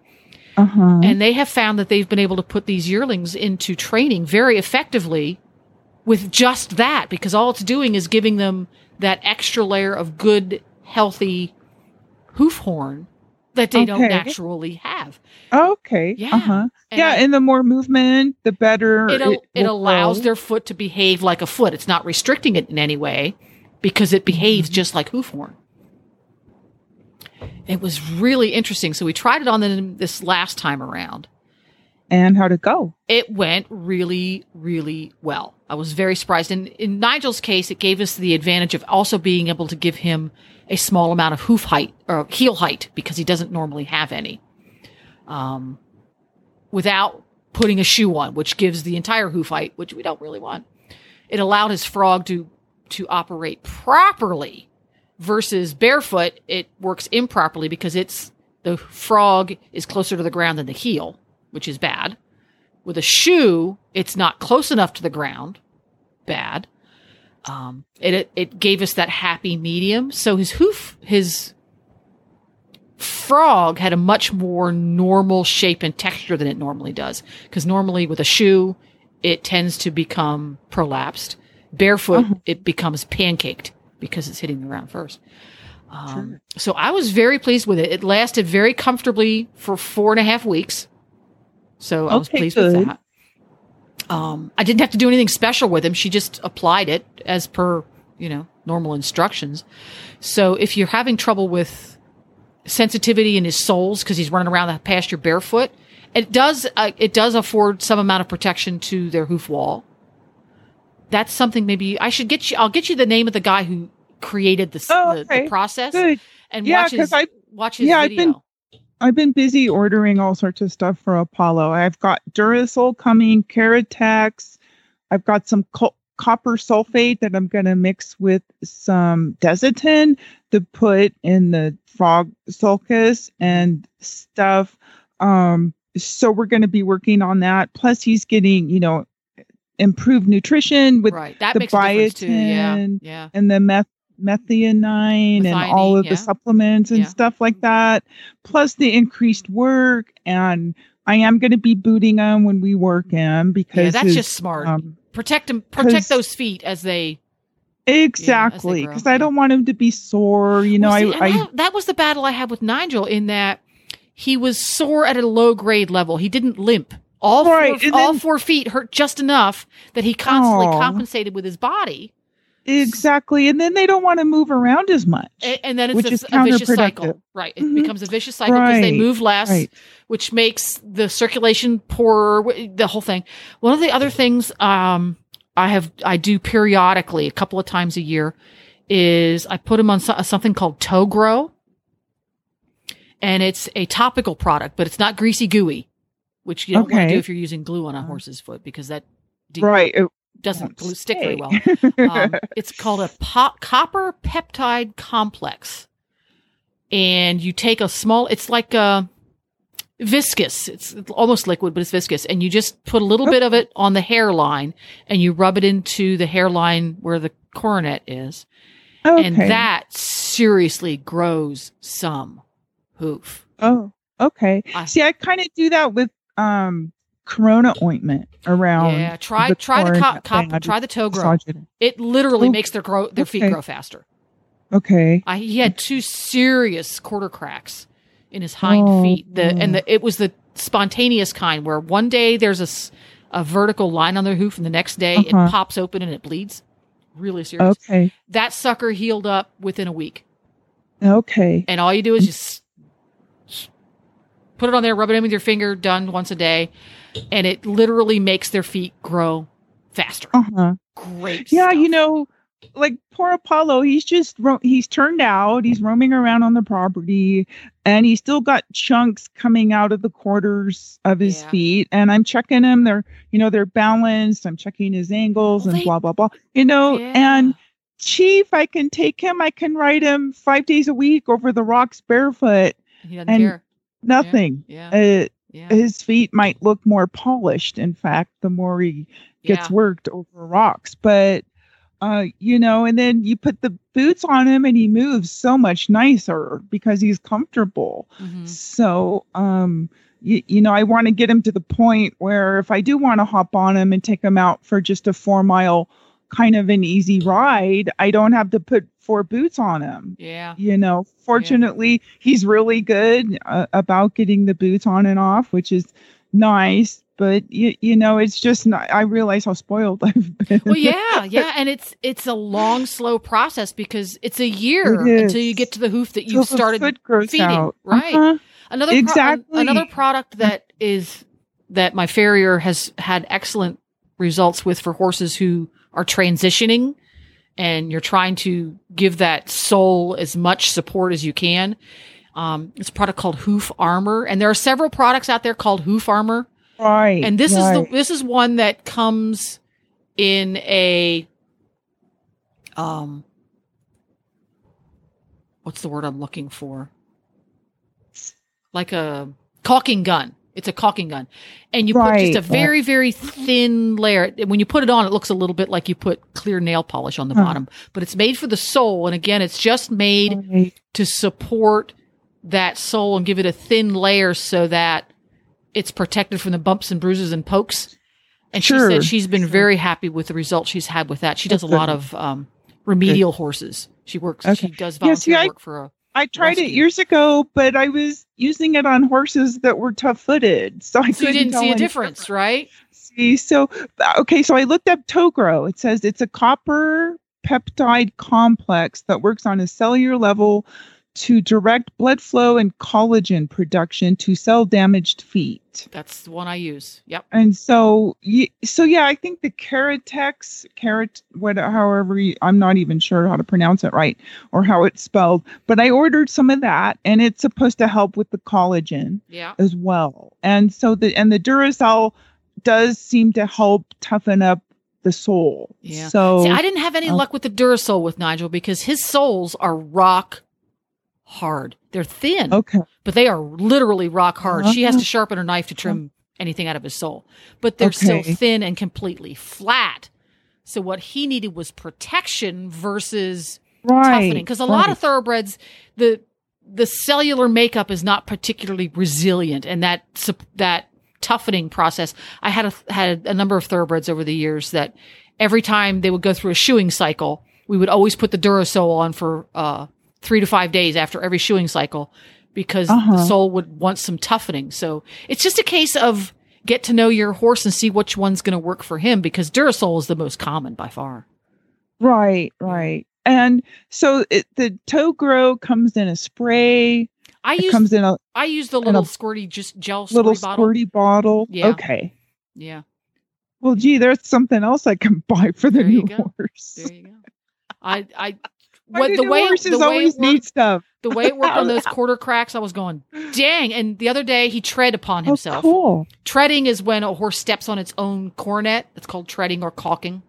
uh-huh. And they have found that they've been able to put these yearlings into training very effectively with just that because all it's doing is giving them that extra layer of good, healthy hoof horn that they don't Okay. naturally have. okay. Yeah. Uh-huh. And yeah, I- and the more movement, the better. it, it will allows grow. their foot to behave like a foot. It's not restricting it in any way because it behaves Mm-hmm. just like hoof horn. It was really interesting. So we tried it on them this last time around. and how'd it go. It went really, really well. I was very surprised. And in Nigel's case, it gave us the advantage of also being able to give him a small amount of hoof height or heel height because he doesn't normally have any. Um, without putting a shoe on, which gives the entire hoof height, which we don't really want. It allowed his frog to to operate properly versus barefoot it works improperly because it's the frog is closer to the ground than the heel, which is bad. With a shoe, it's not close enough to the ground, bad. Um, it, it gave us that happy medium. So his hoof, his frog had a much more normal shape and texture than it normally does. Because normally with a shoe, it tends to become prolapsed. Barefoot, it becomes pancaked because it's hitting the ground first. Um, So I was very pleased with it. It lasted very comfortably for four and a half weeks. So I was Okay, pleased good. with that. Um, I didn't have to do anything special with him. She just applied it as per, you know, normal instructions. So if you're having trouble with sensitivity in his soles because he's running around the pasture barefoot, it does uh, it does afford some amount of protection to their hoof wall. That's something maybe I should get you. I'll get you the name of the guy who created the, Oh, okay. the process Good. and Yeah, watch his I- watch his yeah, I've video. been I've been busy ordering all sorts of stuff for Apollo. I've got Durasole coming, Keratex. I've got some co- copper sulfate that I'm going to mix with some Desitin to put in the frog sulcus and stuff. Um, so we're going to be working on that. Plus, he's getting, you know, improved nutrition with right. That the makes a too. Yeah. Yeah. and the meth methionine and all of yeah. the supplements and Yeah. stuff like that plus the increased work and i am going to be booting him when we work him because Yeah, that's his, just smart. um, protect him. Protect those feet as they. exactly because i don't want him to be sore you know Well, see, i, I that, that was the battle I had with Nigel in that he was sore at a low grade level. He didn't limp. All Right, four, all then- four feet hurt just enough that he constantly Aw. compensated with his body, exactly and then they don't want to move around as much A- and then it's which a, is a vicious cycle. Right, it Mhm. becomes a vicious cycle because they move less, right. which makes the circulation poorer. The whole thing. One of the other things um, I have I do periodically, a couple of times a year, is I put them on so- something called Toe Grow, and it's a topical product, but it's not greasy gooey, which you don't want to do if you're using glue on a horse's foot because that de- right it doesn't glue stick very well. (laughs) Um, it's called a po- copper peptide complex. And you take a small, it's like a viscous. It's almost liquid, but it's viscous. And you just put a little bit of it on the hairline and you rub it into the hairline where the coronet is. And that seriously grows some hoof. Oh, okay. I- See, I kind of do that with um Corona ointment around. yeah, try try the cop, cop try the toe grow. It. It literally Oh, makes their grow their feet grow faster. Okay. I, he had two serious quarter cracks in his hind Oh, feet. The and the it was the spontaneous kind where one day there's a, a vertical line on their hoof, and the next day Uh-huh. it pops open and it bleeds. Really serious. Okay. That sucker healed up within a week, Okay. and all you do is just put it on there, rub it in with your finger, done once a day, and it literally makes their feet grow faster. Uh huh. Great. Yeah, stuff. you know, like poor Apollo, he's just ro- he's turned out. He's roaming around on the property, and he's still got chunks coming out of the quarters of his Yeah. feet. And I'm checking him. They're, you know, they're balanced. I'm checking his angles Well, and they- blah blah blah. You know, Yeah. and Chief, I can take him. I can ride him five days a week over the rocks barefoot. He doesn't and care. Nothing. Yeah. Uh, Yeah. his feet might look more polished. In fact, the more he gets Yeah. worked over rocks, but uh, you know, and then you put the boots on him, and he moves so much nicer because he's comfortable. Mhm. So, um, you, you know, I want to get him to the point where if I do want to hop on him and take him out for just a four mile kind of an easy ride, I don't have to put four boots on him. Yeah. You know, fortunately, he's really good uh, about getting the boots on and off, which is nice. But you, you know, it's just not. I realize how spoiled (laughs) I've been. Well, yeah, yeah, and it's it's a long, slow process because it's a year It until you get to the hoof that you've the started feeding. out. Right. Uh-huh. Another pro- Exactly. another product that is that my farrier has had excellent results with for horses who are transitioning and you're trying to give that sole as much support as you can. Um, it's a product called Hoof Armor, and there are several products out there called Hoof Armor. Right. And this is the this is one that comes in a um what's the word I'm looking for? Like a caulking gun. It's a caulking gun. And you put Right, just a very, very thin layer. When you put it on, it looks a little bit like you put clear nail polish on the Huh. bottom. But it's made for the sole. And again, it's just made Right. to support that sole and give it a thin layer so that it's protected from the bumps and bruises and pokes. And she said she's been very happy with the results she's had with that. She does a lot of um, remedial horses. She works. She does Yeah, see, volunteer I- work for a. I tried it years ago, but I was using it on horses that were tough footed. (laughs) So I So didn't see a difference, right? See, so uh, okay, so I looked up Togro. It says it's a copper peptide complex that works on a cellular level to direct blood flow and collagen production to cell damaged feet. That's the one I use. Yep. And so, so yeah, I think the Keratex, Carat, what, however, you, I'm not even sure how to pronounce it right or how it's spelled, but I ordered some of that, and it's supposed to help with the collagen Yeah. as well. And so the and the Durasole does seem to help toughen up the sole. Yeah. So See, I didn't have any uh, luck with the Durasole with Nigel because his soles are rock hard. They're thin, okay. but they are literally rock hard. She has Uh-huh. to sharpen her knife to trim anything out of his sole, but they're still thin and completely flat. So what he needed was protection versus Right. toughening because a lot of thoroughbreds the the cellular makeup is not particularly resilient and that that toughening process i had a had a number of thoroughbreds over the years that every time they would go through a shoeing cycle we would always put the durasole on for uh 3 to 5 days after every shoeing cycle because the Uh-huh. sole would want some toughening so it's just a case of get to know your horse and see which one's going to work for him because durasole is the most common by far Right, right. And so it, the Togro comes in a spray. i use comes in a i use the little squirty just gel little squirty bottle squirty bottle. Yeah. Okay. Yeah, Well, gee, there's something else I can (laughs) buy for the There new horse. there you go. I, I, what the way horses the way always it need worked, stuff. the way it (laughs) worked on those quarter cracks, I was going, dang. And the other day, he tread upon himself. Oh, cool. Treading is when a horse steps on its own coronet. It's called treading or caulking.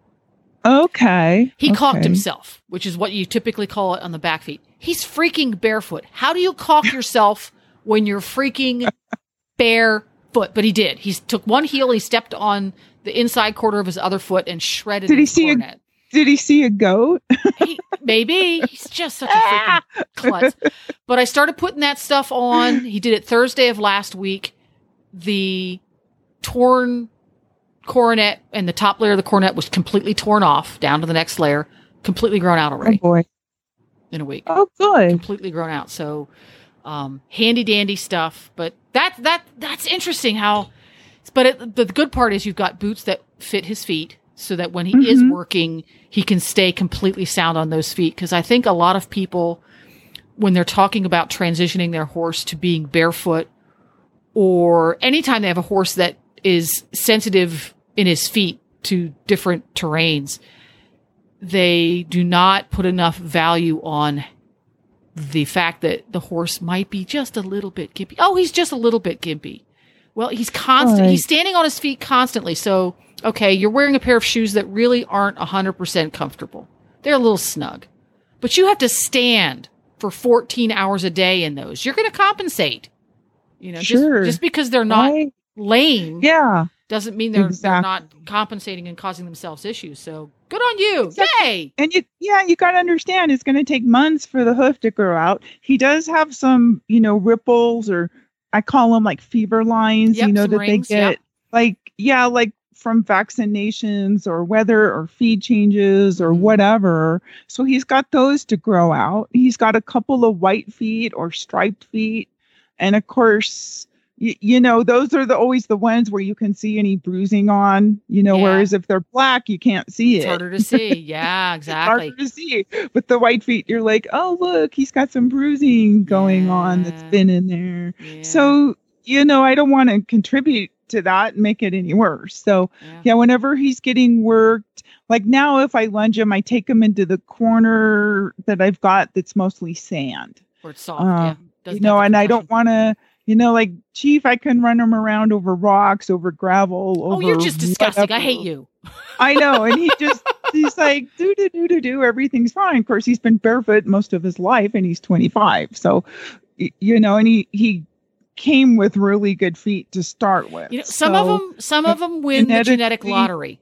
Okay. He caulked himself, which is what you typically call it on the back feet. He's freaking barefoot. How do you caulk yourself when you're freaking (laughs) barefoot? But he did. He took one heel, he stepped on the inside quarter of his other foot and shredded Did he see a- coronet. Did he see a goat? (laughs) he, maybe he's just such a freaking klutz. But I started putting that stuff on. He did it Thursday of last week. The torn coronet and the top layer of the coronet was completely torn off down to the next layer, completely grown out Oh already boy. in a week. Oh, good. Completely grown out. So um, handy dandy stuff. But that that that's interesting how. But it, the good part is you've got boots that fit his feet, so that when he is Mhm. working, he can stay completely sound on those feet. Because I think a lot of people, when they're talking about transitioning their horse to being barefoot, or anytime they have a horse that is sensitive in his feet to different terrains, they do not put enough value on the fact that the horse might be just a little bit gimpy. Oh, he's just a little bit gimpy. Well, he's constant. Right. He's standing on his feet constantly. So, okay, you're wearing a pair of shoes that really aren't 100% comfortable. They're a little snug. But you have to stand for 14 hours a day in those. You're going to compensate. You know, Sure. just, just because they're not Right. lame Yeah. doesn't mean they're, they're not compensating and causing themselves issues. So good on you. Exactly. Yay. And you, yeah, you got to understand it's going to take months for the hoof to grow out. He does have some, you know, ripples or I call them like fever lines, Yep, you know, that rings, they yep. get like, yeah, like from vaccinations or weather or feed changes or Mhm. whatever. So he's got those to grow out. He's got a couple of white feet or striped feet. And of course, you, you know, those are the always the ones where you can see any bruising on, you know, Yeah. whereas if they're black, you can't see It's it harder to see. (laughs) Yeah, exactly. harder to see. With the white feet, you're like, oh look, he's got some bruising going on that's been in there. Yeah. So you know, I don't want to contribute to that and make it any worse. So Yeah. yeah, whenever he's getting worked, like now, if I lunge him, I take him into the corner that I've got that's mostly sand. Or it's soft. yeah. Um, Doesn't you know, and I don't want to. You know, like Chief, I can run him around over rocks, over gravel. Oh, you're just disgusting. I hate you. I know. And he (laughs) just, he's like, do, do, do, do, do. Everything's fine. Of course, he's been barefoot most of his life and he's 25. So, you know, and he, he came with really good feet to start with. You know, some of them, some of them win the genetic lottery.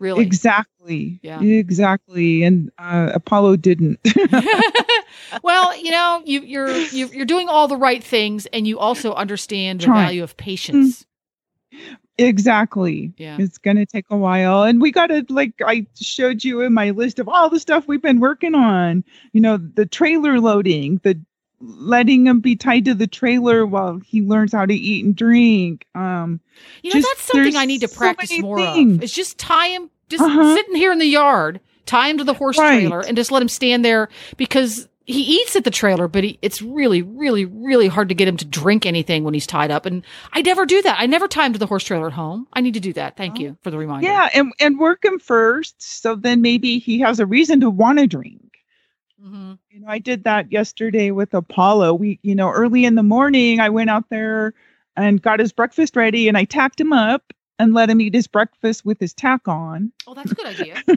Really. Exactly. Yeah. Exactly. And uh, Apollo didn't. (laughs) (laughs) well, you know, you, you're you, you're doing all the right things, and you also understand the Trying. value of patience. exactly. Yeah. It's going to take a while. And we got to, like, I showed you in my list of all the stuff we've been working on, you know, the trailer loading, the letting him be tied to the trailer while he learns how to eat and drink. Um, You know, Just- that's something I need to practice many more things. of. Is just tie him, just Uh-huh. sitting here in the yard, tie him to the horse Right. trailer, and just let him stand there because he eats at the trailer, but he, it's really, really, really hard to get him to drink anything when he's tied up. And I never do that. I never tie him to the horse trailer at home. I need to do that. Thank you for the reminder. Oh. yeah. And, and work him first. So then maybe he has a reason to want to drink. hmm You know, I did that yesterday with Apollo. We, you know, early in the morning, I went out there and got his breakfast ready and I tacked him up and let him eat his breakfast with his tack on. Oh, that's a good idea. (laughs)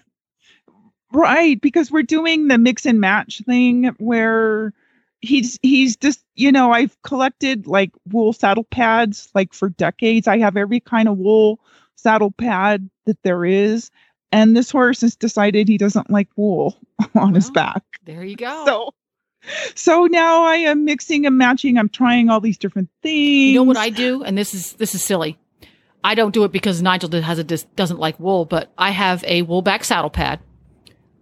Right, because we're doing the mix and match thing where he's he's just you know I've collected like wool saddle pads like for decades. I have every kind of wool saddle pad that there is, and this horse has decided he doesn't like wool (laughs) on his back. there you go. So so now I am mixing and matching. I'm trying all these different things. You know what I do, and this is this is silly. I don't do it because Nigel has a dis- doesn't like wool, but I have a wool back saddle pad.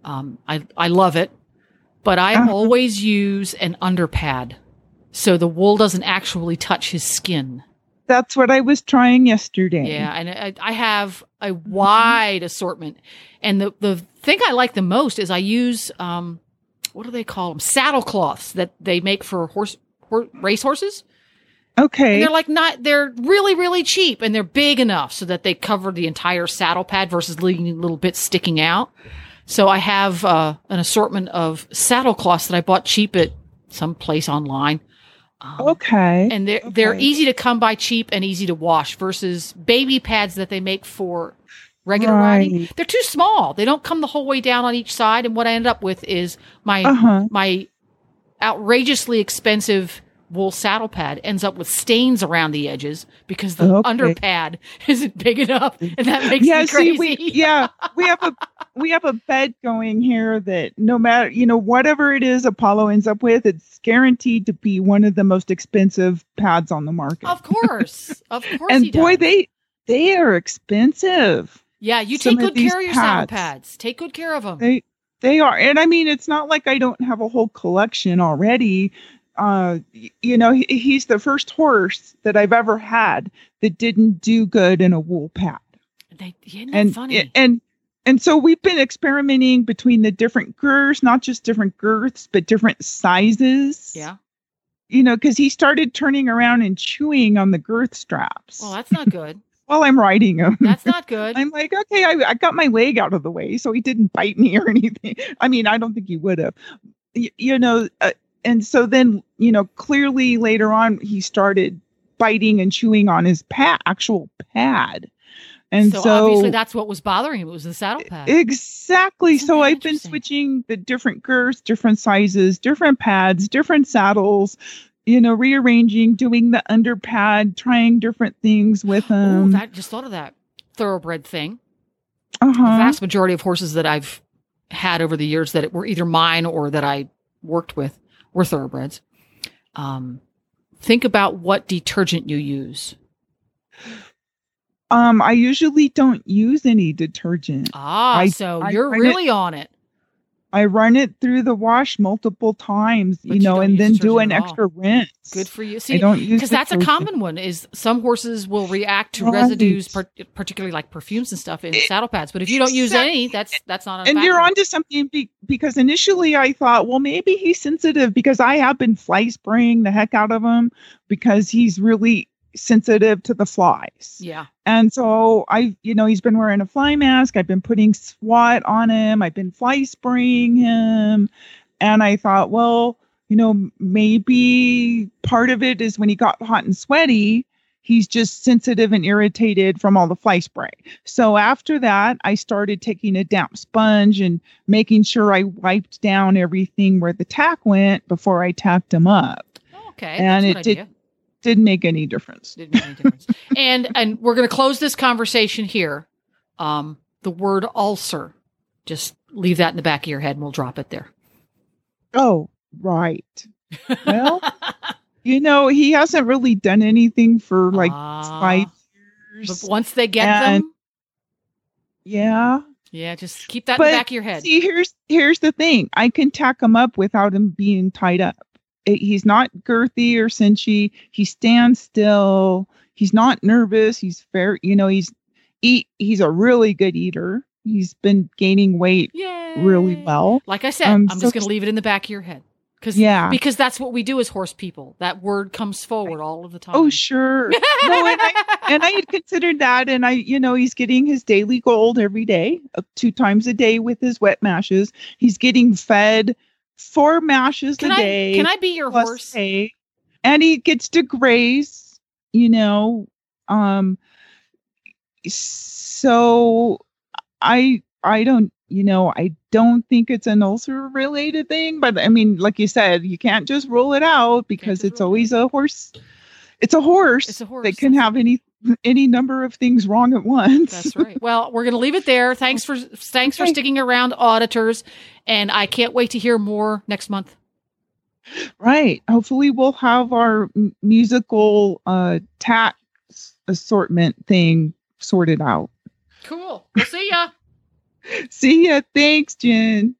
Um, I I love it, but I Uh-huh. always use an under pad, so the wool doesn't actually touch his skin. That's what I was trying yesterday. Yeah, and I, I have a wide assortment, and the the thing I like the most is I use um, what do they call them? Saddle cloths that they make for horse, hor race horses. Okay. And they're like not they're really really cheap and they're big enough so that they cover the entire saddle pad versus leaving little bits sticking out. So I have uh, an assortment of saddle cloths that I bought cheap at some place online. Um, okay. and they're they're easy to come by cheap and easy to wash versus baby pads that they make for regular Right. riding. They're too small. They don't come the whole way down on each side. And what I ended up with is my Uh-huh. my outrageously expensive wool saddle pad ends up with stains around the edges because the Okay. under pad (laughs) isn't big enough, and that makes yeah, me crazy. see, we yeah, (laughs) we have a we have a bet going here that no matter you know whatever it is Apollo ends up with, it's guaranteed to be one of the most expensive pads on the market. of course, of (laughs) course, and boy, does. they they are expensive. yeah, you take good care of your saddle pads. pads. Take good care of them. They they are, and I mean, it's not like I don't have a whole collection already. Uh, you know, he, he's the first horse that I've ever had that didn't do good in a wool pad. They, and funny? and and so we've been experimenting between the different girths, not just different girths, but different sizes. yeah. You know, because he started turning around and chewing on the girth straps Well, that's not good. (laughs) while I'm riding him. That's not good. (laughs) I'm like, okay, I, I got my leg out of the way, so he didn't bite me or (laughs) anything. I mean, I don't think he would have. Y- you know, uh, and so then you know clearly later on he started biting and chewing on his pad actual pad and so, so, obviously that's what was bothering him. It was the saddle pad. exactly so i've been switching the different girths different sizes different pads different saddles you know rearranging doing the under pad trying different things with them that just thought of that thoroughbred thing. uh-huh. The vast majority of horses that I've had over the years that were either mine or that I worked with were thoroughbreds. Um, think about what detergent you use. um i usually don't use any detergent Ah, I- so I you're it- really on it. I run it through the wash multiple times, you you know, and then do an extra rinse. Good for you. See, don't use because that's a common one. Is some horses will react to Right. residues, par- particularly like perfumes and stuff in saddle pads. But if you don't use Exactly. any, that's that's not. A And you're onto something be- because initially I thought, well, maybe he's sensitive because I have been fly spraying the heck out of him because he's really sensitive to the flies. Yeah. And so I, you know, he's been wearing a fly mask. I've been putting SWAT on him. I've been fly spraying him. And I thought, well, you know, maybe part of it is when he got hot and sweaty, he's just sensitive and irritated from all the fly spray. So after that, I started taking a damp sponge and making sure I wiped down everything where the tack went before I tacked him up. Okay. and it good did idea. Didn't make any difference. Didn't make any difference. (laughs) and and we're going to close this conversation here. Um, the word ulcer. Just leave that in the back of your head, and we'll drop it there. Oh, right. Well, (laughs) you know, he hasn't really done anything for like Ah. five years. But once they get And- them, yeah. yeah, just keep that in the back of your head. See, here's here's the thing. I can tack him up without him being tied up. He's not girthy or cinchy. He stands still. He's not nervous. He's fair. You know, he's eat. He's a really good eater. He's been gaining weight really well. Like I said, Um, I'm so just going to leave it in the back of your head. Cause, Yeah. Because that's what we do as horse people. That word comes forward all of the time. Oh, sure. (laughs) no, and I and I had considered that, and I, you know, he's getting his daily gold every day, uh, two times a day with his wet mashes. He's getting fed four mashes Can a I- day. can I be your horse? hay, and he gets to graze. You know, um. So, I I don't you know I don't think it's an ulcer related thing, but I mean, like you said, you can't just rule it out because it's always a horse. It's a horse. It's a horse, that can have any any number of things wrong at once. That's right. Well, we're going to leave it there. Thanks for thanks for sticking around, auditors, and I can't wait to hear more next month. right. Hopefully, we'll have our musical uh tax assortment thing sorted out. Cool. We'll see ya. (laughs) See ya. Thanks, Jenn.